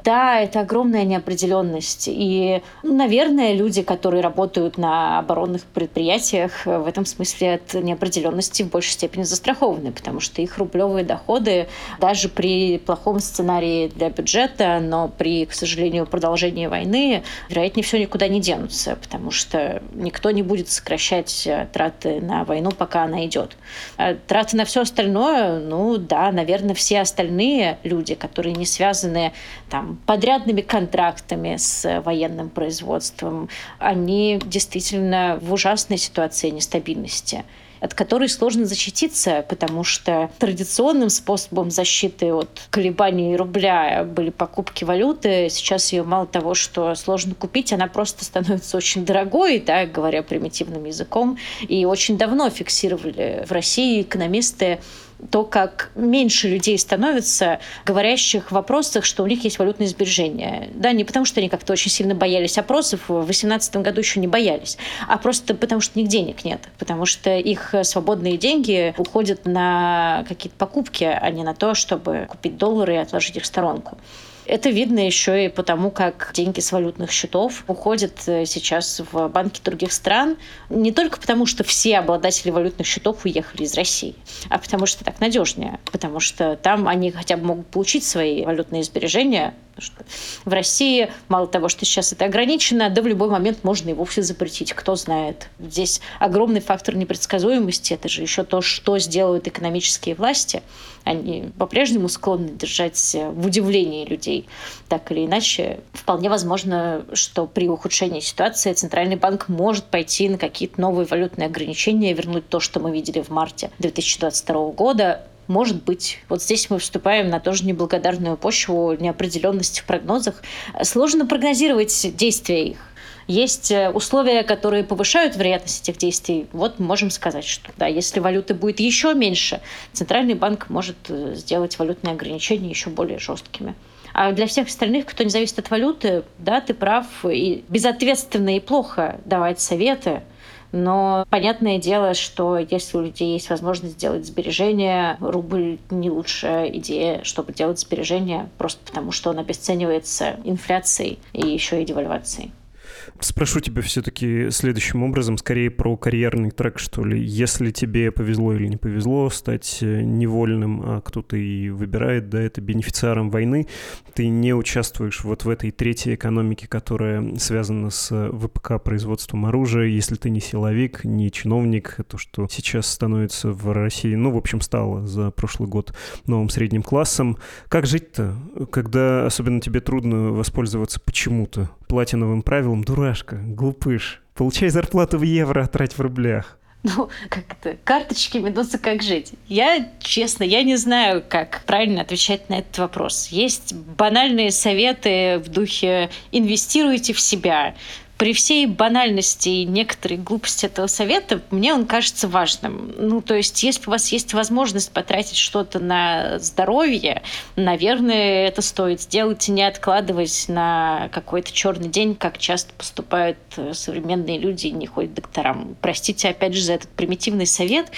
Да, это огромная неопределенность. И, наверное, люди, которые которые работают на оборонных предприятиях, в этом смысле от неопределенности в большей степени застрахованы, потому что их рублевые доходы даже при плохом сценарии для бюджета, но при, к сожалению, продолжении войны, вероятнее всего, никуда не денутся, потому что никто не будет сокращать траты на войну, пока она идет. А траты на все остальное, ну да, наверное, все остальные люди, которые не связаны там, подрядными контрактами с военным производством, они они действительно в ужасной ситуации нестабильности от которой сложно защититься, потому что традиционным способом защиты от колебаний рубля были покупки валюты. Сейчас ее мало того, что сложно купить, она просто становится очень дорогой, да, говоря примитивным языком. И очень давно фиксировали в России экономисты то, как меньше людей становится, говорящих в вопросах, что у них есть валютные сбережения. Да, не потому, что они как-то очень сильно боялись опросов, в 2018 году еще не боялись, а просто потому, что у них денег нет, потому что их свободные деньги уходят на какие-то покупки, а не на то, чтобы купить доллары и отложить их в сторонку. Это видно еще и потому, как деньги с валютных счетов уходят э, сейчас в банки других стран. Не только потому, что все обладатели валютных счетов уехали из России, а потому что так надежнее. Потому что там они хотя бы могут получить свои валютные сбережения, Потому что в России мало того, что сейчас это ограничено, да в любой момент можно и вовсе запретить, кто знает. Здесь огромный фактор непредсказуемости. Это же еще то, что сделают экономические власти. Они по-прежнему склонны держать в удивлении людей. Так или иначе, вполне возможно, что при ухудшении ситуации Центральный банк может пойти на какие-то новые валютные ограничения, вернуть то, что мы видели в марте 2022 года, может быть. Вот здесь мы вступаем на тоже неблагодарную почву неопределенности в прогнозах. Сложно прогнозировать действия их. Есть э, условия, которые повышают вероятность этих действий. Вот можем сказать, что да, если валюты будет еще меньше, Центральный банк может э, сделать валютные ограничения еще более жесткими. А для всех остальных, кто не зависит от валюты, да, ты прав, и безответственно и плохо давать советы – но понятное дело, что если у людей есть возможность сделать сбережения, рубль не лучшая идея, чтобы делать сбережения, просто потому что он обесценивается инфляцией и еще и девальвацией. Спрошу тебя все-таки следующим образом, скорее про карьерный трек, что ли. Если тебе повезло или не повезло стать э, невольным, а кто-то и выбирает, да, это бенефициаром войны, ты не участвуешь вот в этой третьей экономике, которая связана с ВПК производством оружия, если ты не силовик, не чиновник, то, что сейчас становится в России, ну, в общем, стало за прошлый год новым средним классом. Как жить-то, когда особенно тебе трудно воспользоваться почему-то платиновым правилом, дурашка, глупыш, получай зарплату в евро, а трать в рублях. Ну, как-то карточки медузы как жить. Я, честно, я не знаю, как правильно отвечать на этот вопрос. Есть банальные советы в духе «инвестируйте в себя», при всей банальности и некоторой глупости этого совета, мне он кажется важным. Ну, то есть, если у вас есть возможность потратить что-то на здоровье, наверное, это стоит сделать и не откладывать на какой-то черный день, как часто поступают э, современные люди и не ходят к докторам. Простите, опять же, за этот примитивный совет,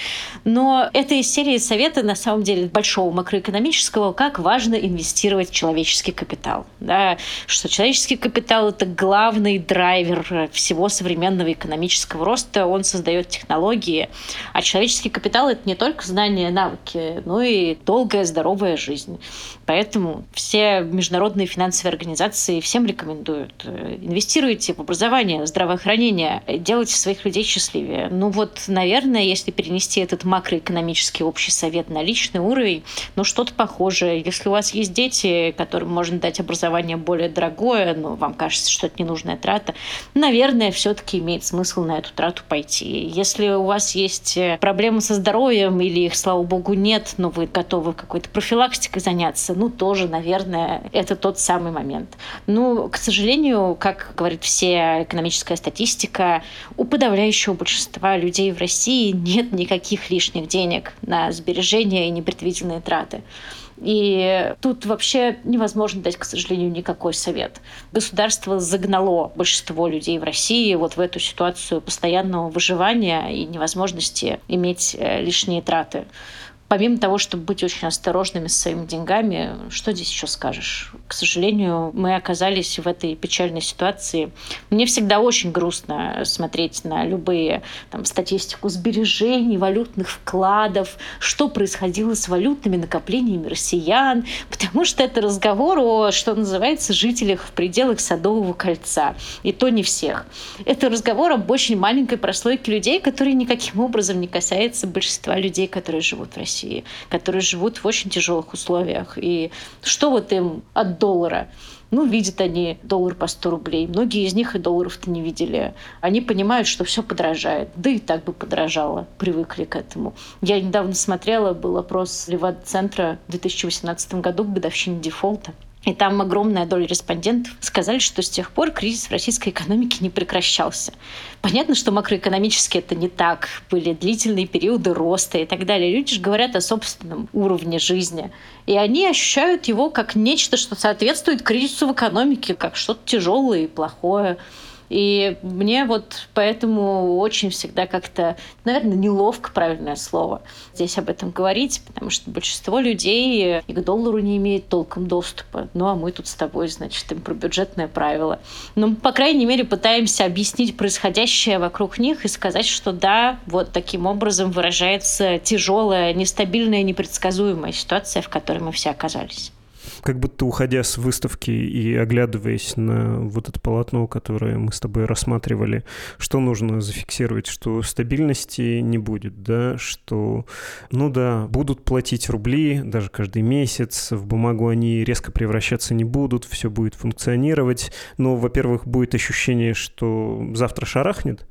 но это из серии совета, на самом деле, большого макроэкономического, как важно инвестировать в человеческий капитал. Да? Что человеческий капитал — это главный драйвер драйвер всего современного экономического роста, он создает технологии. А человеческий капитал — это не только знания, навыки, но и долгая, здоровая жизнь. Поэтому все международные финансовые организации всем рекомендуют. Э, инвестируйте в образование, здравоохранение, делайте своих людей счастливее. Ну вот, наверное, если перенести этот макроэкономический общий совет на личный уровень, ну что-то похожее. Если у вас есть дети, которым можно дать образование более дорогое, но вам кажется, что это ненужная трата, наверное, все-таки имеет смысл на эту трату пойти. Если у вас есть э, проблемы со здоровьем или их, слава богу, нет, но вы готовы какой-то профилактикой заняться, ну, тоже, наверное, это тот самый момент. Ну, к сожалению, как говорит вся экономическая статистика, у подавляющего большинства людей в России нет никаких лишних денег на сбережения и непредвиденные траты. И тут вообще невозможно дать, к сожалению, никакой совет. Государство загнало большинство людей в России вот в эту ситуацию постоянного выживания и невозможности иметь э, лишние траты помимо того, чтобы быть очень осторожными с своими деньгами, что здесь еще скажешь? К сожалению, мы оказались в этой печальной ситуации. Мне всегда очень грустно смотреть на любые там, статистику сбережений, валютных вкладов, что происходило с валютными накоплениями россиян, потому что это разговор о, что называется, жителях в пределах Садового кольца. И то не всех. Это разговор об очень маленькой прослойке людей, которые никаким образом не касается большинства людей, которые живут в России. России, которые живут в очень тяжелых условиях. И что вот им от доллара? Ну, видят они доллар по 100 рублей. Многие из них и долларов-то не видели. Они понимают, что все подорожает. Да и так бы подорожало. Привыкли к этому. Я недавно смотрела, был опрос Левад-центра в 2018 году к годовщине дефолта. И там огромная доля респондентов сказали, что с тех пор кризис в российской экономике не прекращался. Понятно, что макроэкономически это не так. Были длительные периоды роста и так далее. Люди же говорят о собственном уровне жизни. И они ощущают его как нечто, что соответствует кризису в экономике, как что-то тяжелое и плохое. И мне вот поэтому очень всегда как-то, наверное, неловко правильное слово здесь об этом говорить, потому что большинство людей и к доллару не имеет толком доступа. Ну, а мы тут с тобой, значит, им про бюджетное правило. Но, по крайней мере, пытаемся объяснить происходящее вокруг них и сказать, что да, вот таким образом выражается тяжелая, нестабильная, непредсказуемая ситуация, в которой мы все оказались как будто уходя с выставки и оглядываясь на вот это полотно, которое мы с тобой рассматривали, что нужно зафиксировать, что стабильности не будет, да, что, ну да, будут платить рубли даже каждый месяц, в бумагу они резко превращаться не будут, все будет функционировать, но, во-первых, будет ощущение, что завтра шарахнет,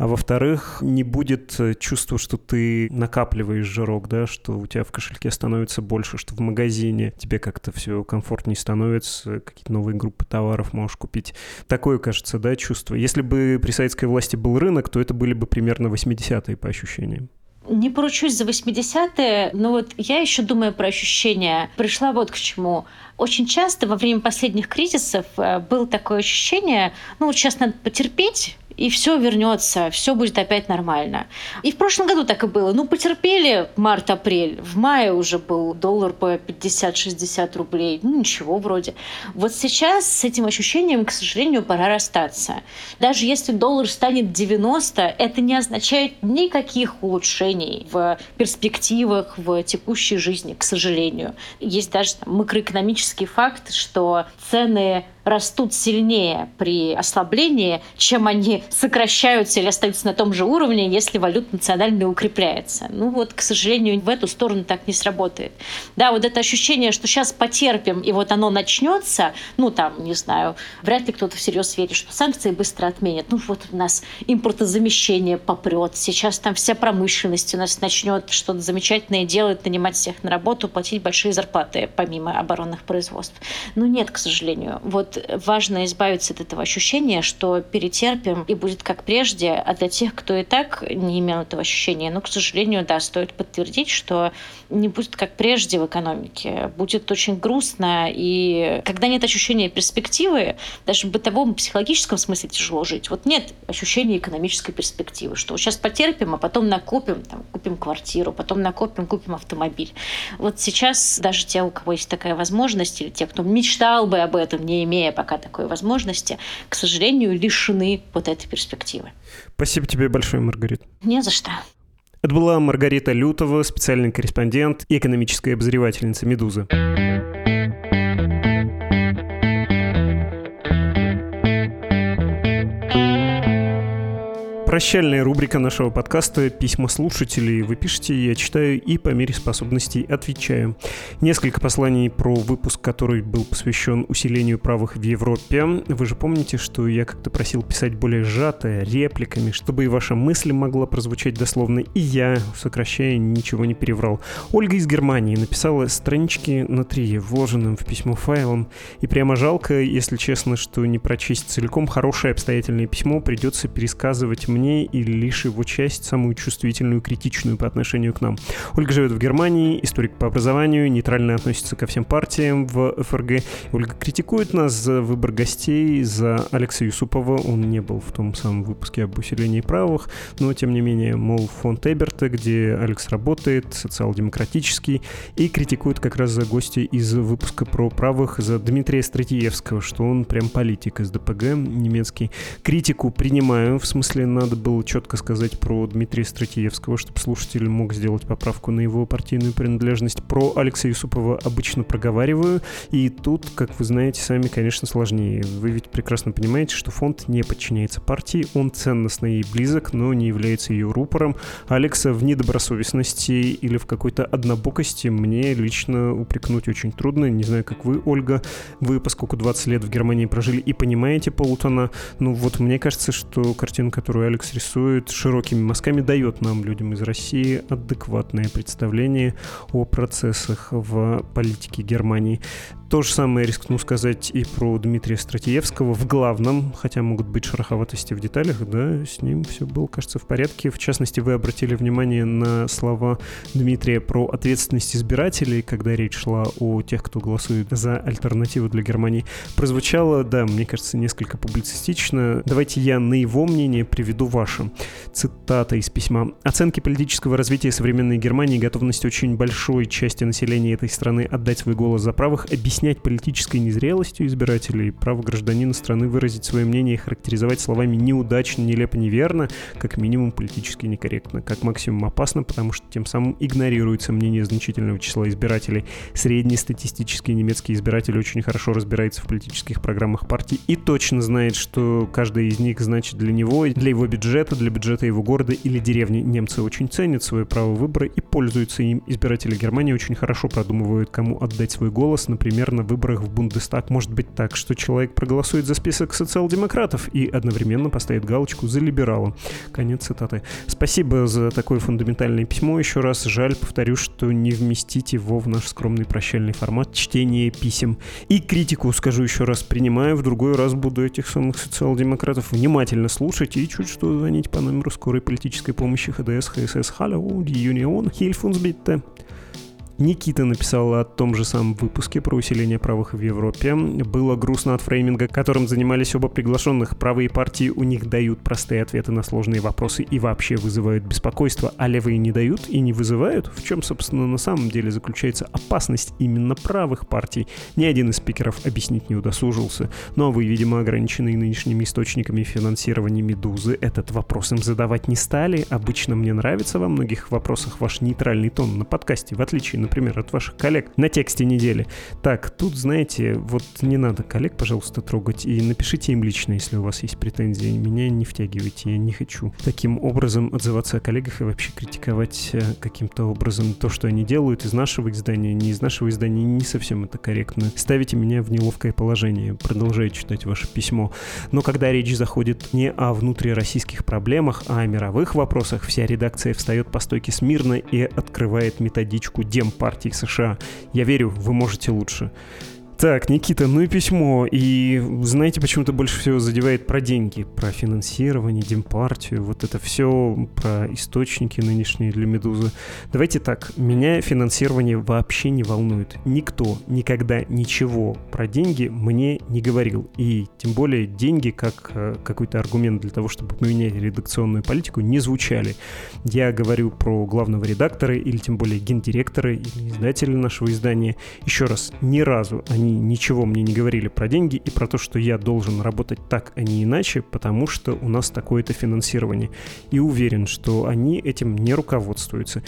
а во-вторых, не будет чувства, что ты накапливаешь жирок, да, что у тебя в кошельке становится больше, что в магазине тебе как-то все комфортнее становится, какие-то новые группы товаров можешь купить. Такое, кажется, да, чувство. Если бы при советской власти был рынок, то это были бы примерно 80-е по ощущениям. Не поручусь за 80-е, но вот я еще думаю про ощущения. Пришла вот к чему. Очень часто во время последних кризисов э, было такое ощущение, ну вот сейчас надо потерпеть, и все вернется, все будет опять нормально. И в прошлом году так и было. Ну, потерпели март-апрель. В мае уже был доллар по 50-60 рублей. Ну, ничего вроде. Вот сейчас с этим ощущением, к сожалению, пора расстаться. Даже если доллар станет 90, это не означает никаких улучшений в перспективах, в текущей жизни, к сожалению. Есть даже там, макроэкономический факт, что цены растут сильнее при ослаблении, чем они сокращаются или остаются на том же уровне, если валюта национальная укрепляется. Ну вот, к сожалению, в эту сторону так не сработает. Да, вот это ощущение, что сейчас потерпим, и вот оно начнется, ну там, не знаю, вряд ли кто-то всерьез верит, что санкции быстро отменят. Ну вот у нас импортозамещение попрет, сейчас там вся промышленность у нас начнет что-то замечательное делать, нанимать всех на работу, платить большие зарплаты, помимо оборонных производств. Ну нет, к сожалению. Вот вот важно избавиться от этого ощущения, что перетерпим и будет как прежде, а для тех, кто и так не имел этого ощущения, ну, к сожалению, да, стоит подтвердить, что не будет как прежде в экономике, будет очень грустно, и когда нет ощущения перспективы, даже в бытовом психологическом смысле тяжело жить. Вот нет ощущения экономической перспективы, что сейчас потерпим, а потом накопим, там, купим квартиру, потом накопим, купим автомобиль. Вот сейчас даже те, у кого есть такая возможность, или те, кто мечтал бы об этом, не имея пока такой возможности, к сожалению, лишены вот этой перспективы. Спасибо тебе большое, Маргарита. Не за что. Это была Маргарита Лютова, специальный корреспондент и экономическая обозревательница «Медузы». Прощальная рубрика нашего подкаста «Письма слушателей». Вы пишете, я читаю и по мере способностей отвечаю. Несколько посланий про выпуск, который был посвящен усилению правых в Европе. Вы же помните, что я как-то просил писать более сжато, репликами, чтобы и ваша мысль могла прозвучать дословно, и я, сокращая, ничего не переврал. Ольга из Германии написала странички на три, вложенным в письмо файлом, и прямо жалко, если честно, что не прочесть целиком хорошее обстоятельное письмо придется пересказывать мне мне и лишь его часть, самую чувствительную, критичную по отношению к нам. Ольга живет в Германии, историк по образованию, нейтрально относится ко всем партиям в ФРГ. Ольга критикует нас за выбор гостей, за Алекса Юсупова. Он не был в том самом выпуске об усилении правых, но тем не менее, мол, фонд Эберта, где Алекс работает, социал-демократический, и критикует как раз за гостей из выпуска про правых за Дмитрия Стратиевского, что он прям политик из ДПГ немецкий. Критику принимаю, в смысле надо надо было четко сказать про Дмитрия Стратиевского, чтобы слушатель мог сделать поправку на его партийную принадлежность. Про Алекса Юсупова обычно проговариваю, и тут, как вы знаете, сами, конечно, сложнее. Вы ведь прекрасно понимаете, что фонд не подчиняется партии, он ценностно ей близок, но не является ее рупором. Алекса в недобросовестности или в какой-то однобокости мне лично упрекнуть очень трудно. Не знаю, как вы, Ольга, вы, поскольку 20 лет в Германии прожили и понимаете Полутона, ну вот мне кажется, что картина, которую Алекс Netflix рисует широкими мазками, дает нам, людям из России, адекватное представление о процессах в политике Германии. То же самое рискну сказать и про Дмитрия Стратиевского в главном, хотя могут быть шероховатости в деталях, да, с ним все было, кажется, в порядке. В частности, вы обратили внимание на слова Дмитрия про ответственность избирателей, когда речь шла о тех, кто голосует за альтернативу для Германии. Прозвучало, да, мне кажется, несколько публицистично. Давайте я на его мнение приведу ваше. Цитата из письма. «Оценки политического развития современной Германии и готовность очень большой части населения этой страны отдать свой голос за правых объясняют объяснять политической незрелостью избирателей, право гражданина страны выразить свое мнение и характеризовать словами неудачно, нелепо, неверно, как минимум политически некорректно, как максимум опасно, потому что тем самым игнорируется мнение значительного числа избирателей. Среднестатистический немецкий избиратель очень хорошо разбирается в политических программах партий и точно знает, что каждая из них значит для него, для его бюджета, для бюджета его города или деревни. Немцы очень ценят свое право выбора и пользуются им. Избиратели Германии очень хорошо продумывают, кому отдать свой голос, например, на выборах в Бундестаг может быть так, что человек проголосует за список социал-демократов и одновременно поставит галочку за либерала. Конец цитаты. Спасибо за такое фундаментальное письмо. Еще раз жаль, повторю, что не вместить его в наш скромный прощальный формат чтения писем. И критику, скажу еще раз, принимаю. В другой раз буду этих самых социал-демократов внимательно слушать и чуть что звонить по номеру скорой политической помощи ХДС, ХСС, hilf uns bitte. Никита написала о том же самом выпуске про усиление правых в Европе. Было грустно от фрейминга, которым занимались оба приглашенных. Правые партии у них дают простые ответы на сложные вопросы и вообще вызывают беспокойство, а левые не дают и не вызывают. В чем, собственно, на самом деле заключается опасность именно правых партий? Ни один из спикеров объяснить не удосужился. Но ну, а вы, видимо, ограниченные нынешними источниками финансирования «Медузы», этот вопрос им задавать не стали. Обычно мне нравится во многих вопросах ваш нейтральный тон на подкасте, в отличие, от ваших коллег на тексте недели. Так, тут, знаете, вот не надо коллег, пожалуйста, трогать, и напишите им лично, если у вас есть претензии. Меня не втягивайте, я не хочу таким образом отзываться о коллегах и вообще критиковать э, каким-то образом то, что они делают из нашего издания, не из нашего издания, не совсем это корректно. Ставите меня в неловкое положение. Продолжаю читать ваше письмо. Но когда речь заходит не о внутрироссийских проблемах, а о мировых вопросах, вся редакция встает по стойке смирно и открывает методичку Демпартии партий США. Я верю, вы можете лучше. Так, Никита, ну и письмо. И знаете, почему-то больше всего задевает про деньги, про финансирование, демпартию, вот это все, про источники нынешние для «Медузы». Давайте так, меня финансирование вообще не волнует. Никто никогда ничего про деньги мне не говорил. И тем более деньги как э, какой-то аргумент для того, чтобы поменять редакционную политику, не звучали. Я говорю про главного редактора или тем более гендиректора или издателя нашего издания. Еще раз, ни разу они ничего мне не говорили про деньги и про то, что я должен работать так, а не иначе, потому что у нас такое-то финансирование. И уверен, что они этим не руководствуются.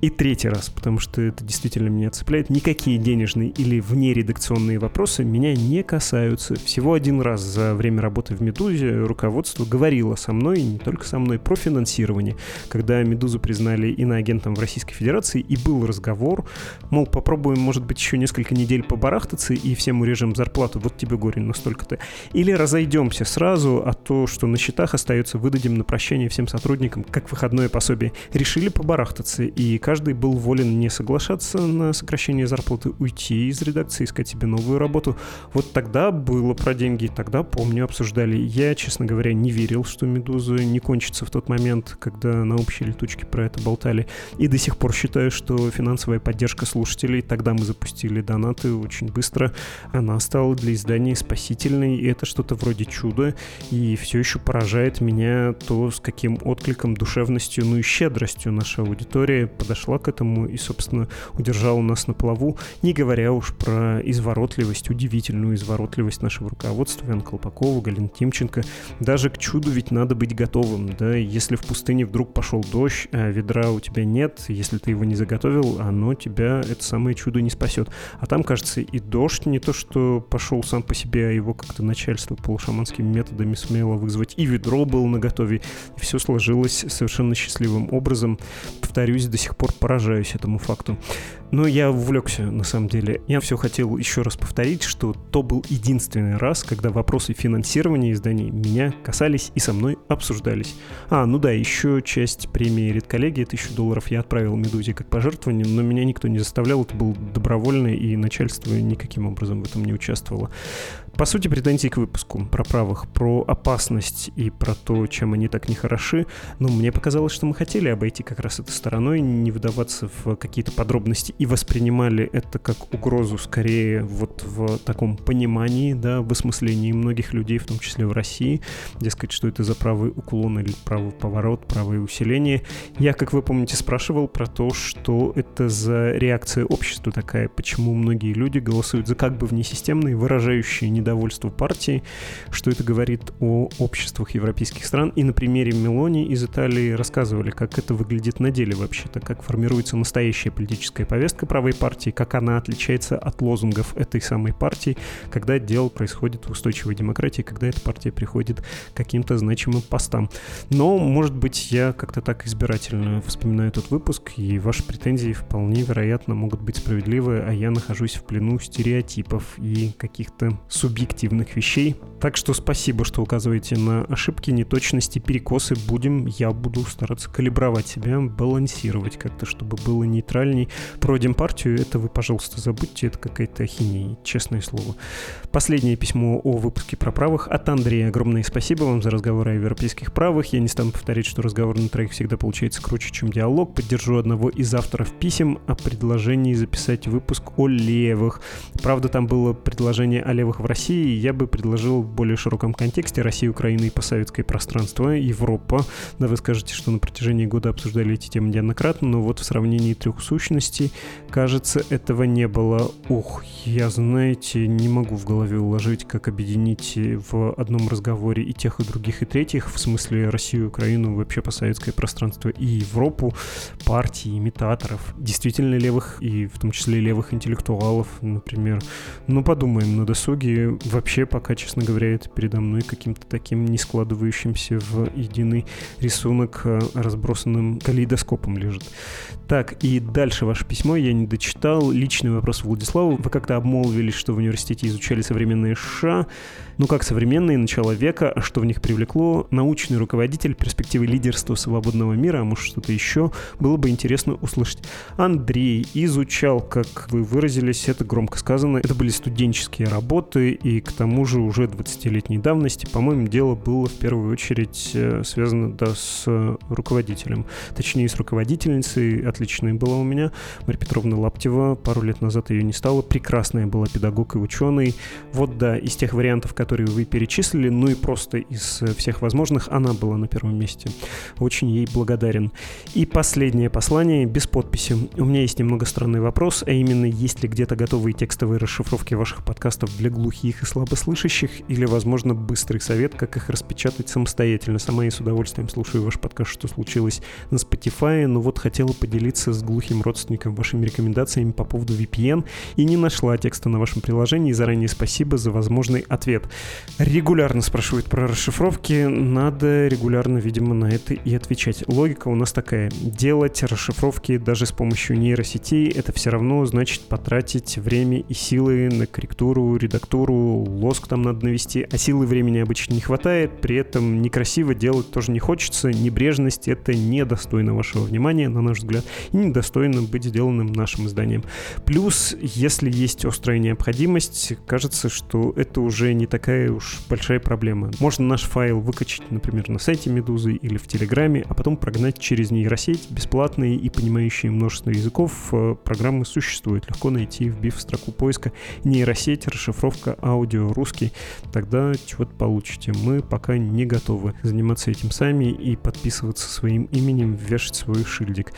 И третий раз, потому что это действительно меня цепляет, никакие денежные или внередакционные вопросы меня не касаются. Всего один раз за время работы в «Медузе» руководство говорило со мной, и не только со мной, про финансирование. Когда «Медузу» признали иноагентом в Российской Федерации, и был разговор, мол, попробуем, может быть, еще несколько недель побарахтаться и всем урежем зарплату, вот тебе горе настолько-то. Или разойдемся сразу, а то, что на счетах остается, выдадим на прощание всем сотрудникам, как выходное пособие. Решили побарахтаться, и каждый был волен не соглашаться на сокращение зарплаты, уйти из редакции, искать себе новую работу. Вот тогда было про деньги, тогда, помню, обсуждали. Я, честно говоря, не верил, что «Медуза» не кончится в тот момент, когда на общей летучке про это болтали. И до сих пор считаю, что финансовая поддержка слушателей, тогда мы запустили донаты очень быстро, она стала для издания спасительной, и это что-то вроде чуда, и все еще поражает меня то, с каким откликом, душевностью, ну и щедростью наша аудитория подошла подошла к этому и, собственно, удержала нас на плаву, не говоря уж про изворотливость, удивительную изворотливость нашего руководства, Ян Колпакова, Галина Тимченко. Даже к чуду ведь надо быть готовым, да, если в пустыне вдруг пошел дождь, а ведра у тебя нет, если ты его не заготовил, оно тебя, это самое чудо, не спасет. А там, кажется, и дождь не то, что пошел сам по себе, а его как-то начальство полушаманскими методами смело вызвать, и ведро было наготове, и все сложилось совершенно счастливым образом. Повторюсь, до сих пор пор поражаюсь этому факту. Но я увлекся, на самом деле. Я все хотел еще раз повторить, что то был единственный раз, когда вопросы финансирования изданий меня касались и со мной обсуждались. А, ну да, еще часть премии «Редколлегия», тысячу долларов я отправил «Медузе» как пожертвование, но меня никто не заставлял, это был добровольно, и начальство никаким образом в этом не участвовало. По сути, претензии к выпуску про правых, про опасность и про то, чем они так нехороши, но мне показалось, что мы хотели обойти как раз этой стороной, не выдаваться в какие-то подробности и воспринимали это как угрозу скорее вот в таком понимании, да, в осмыслении многих людей, в том числе в России, дескать, что это за правый уклон или правый поворот, правое усиление. Я, как вы помните, спрашивал про то, что это за реакция общества такая, почему многие люди голосуют за как бы внесистемные, выражающие недовольство недовольству партии, что это говорит о обществах европейских стран. И на примере Мелони из Италии рассказывали, как это выглядит на деле вообще-то, как формируется настоящая политическая повестка правой партии, как она отличается от лозунгов этой самой партии, когда дело происходит в устойчивой демократии, когда эта партия приходит к каким-то значимым постам. Но, может быть, я как-то так избирательно вспоминаю этот выпуск, и ваши претензии вполне вероятно могут быть справедливы, а я нахожусь в плену стереотипов и каких-то субъективных объективных вещей. Так что спасибо, что указываете на ошибки, неточности, перекосы. Будем, я буду стараться калибровать себя, балансировать как-то, чтобы было нейтральней. Про демпартию это вы, пожалуйста, забудьте, это какая-то ахинея, честное слово. Последнее письмо о выпуске про правых от Андрея. Огромное спасибо вам за разговор о европейских правых. Я не стану повторять, что разговор на троих всегда получается круче, чем диалог. Поддержу одного из авторов писем о предложении записать выпуск о левых. Правда, там было предложение о левых в России, России я бы предложил в более широком контексте Россия, Украина и постсоветское пространство, Европа. Да, вы скажете, что на протяжении года обсуждали эти темы неоднократно, но вот в сравнении трех сущностей, кажется, этого не было. Ух, я, знаете, не могу в голове уложить, как объединить в одном разговоре и тех, и других, и третьих, в смысле Россию, Украину, вообще постсоветское пространство и Европу, партии, имитаторов, действительно левых и в том числе левых интеллектуалов, например. Ну, подумаем на досуге вообще пока, честно говоря, это передо мной каким-то таким не складывающимся в единый рисунок э, разбросанным калейдоскопом лежит. Так, и дальше ваше письмо я не дочитал. Личный вопрос Владиславу. Вы как-то обмолвились, что в университете изучали современные США. Ну как современные, начало века, что в них привлекло? Научный руководитель, перспективы лидерства свободного мира, а может что-то еще? Было бы интересно услышать. Андрей изучал, как вы выразились, это громко сказано, это были студенческие работы, и к тому же уже 20-летней давности, по-моему, дело было в первую очередь э, связано да, с руководителем, точнее с руководительницей, отличная была у меня, Марья Петровна Лаптева, пару лет назад ее не стало, прекрасная была педагог и ученый. Вот да, из тех вариантов, которые которые вы перечислили, ну и просто из всех возможных она была на первом месте. Очень ей благодарен. И последнее послание без подписи. У меня есть немного странный вопрос, а именно, есть ли где-то готовые текстовые расшифровки ваших подкастов для глухих и слабослышащих, или, возможно, быстрый совет, как их распечатать самостоятельно. Сама я с удовольствием слушаю ваш подкаст «Что случилось» на Spotify, но вот хотела поделиться с глухим родственником вашими рекомендациями по поводу VPN и не нашла текста на вашем приложении. Заранее спасибо за возможный ответ. Регулярно спрашивают про расшифровки, надо регулярно, видимо, на это и отвечать. Логика у нас такая. Делать расшифровки даже с помощью нейросетей, это все равно значит потратить время и силы на корректуру, редактуру, лоск там надо навести, а силы времени обычно не хватает, при этом некрасиво делать тоже не хочется, небрежность — это недостойно вашего внимания, на наш взгляд, и недостойно быть сделанным нашим изданием. Плюс, если есть острая необходимость, кажется, что это уже не такая такая уж большая проблема. Можно наш файл выкачать, например, на сайте Медузы или в Телеграме, а потом прогнать через нейросеть. Бесплатные и понимающие множество языков э, программы существуют. Легко найти, вбив в строку поиска нейросеть, расшифровка аудио русский. Тогда чего-то получите. Мы пока не готовы заниматься этим сами и подписываться своим именем, вешать свой шильдик.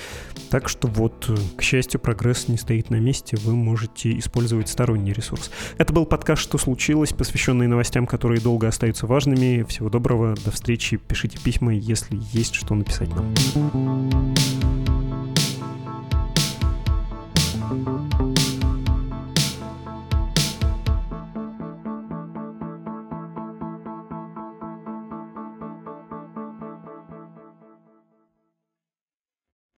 Так что вот, к счастью, прогресс не стоит на месте, вы можете использовать сторонний ресурс. Это был подкаст «Что случилось?», посвященный новостям новостям, которые долго остаются важными. Всего доброго, до встречи, пишите письма, если есть что написать нам. thank you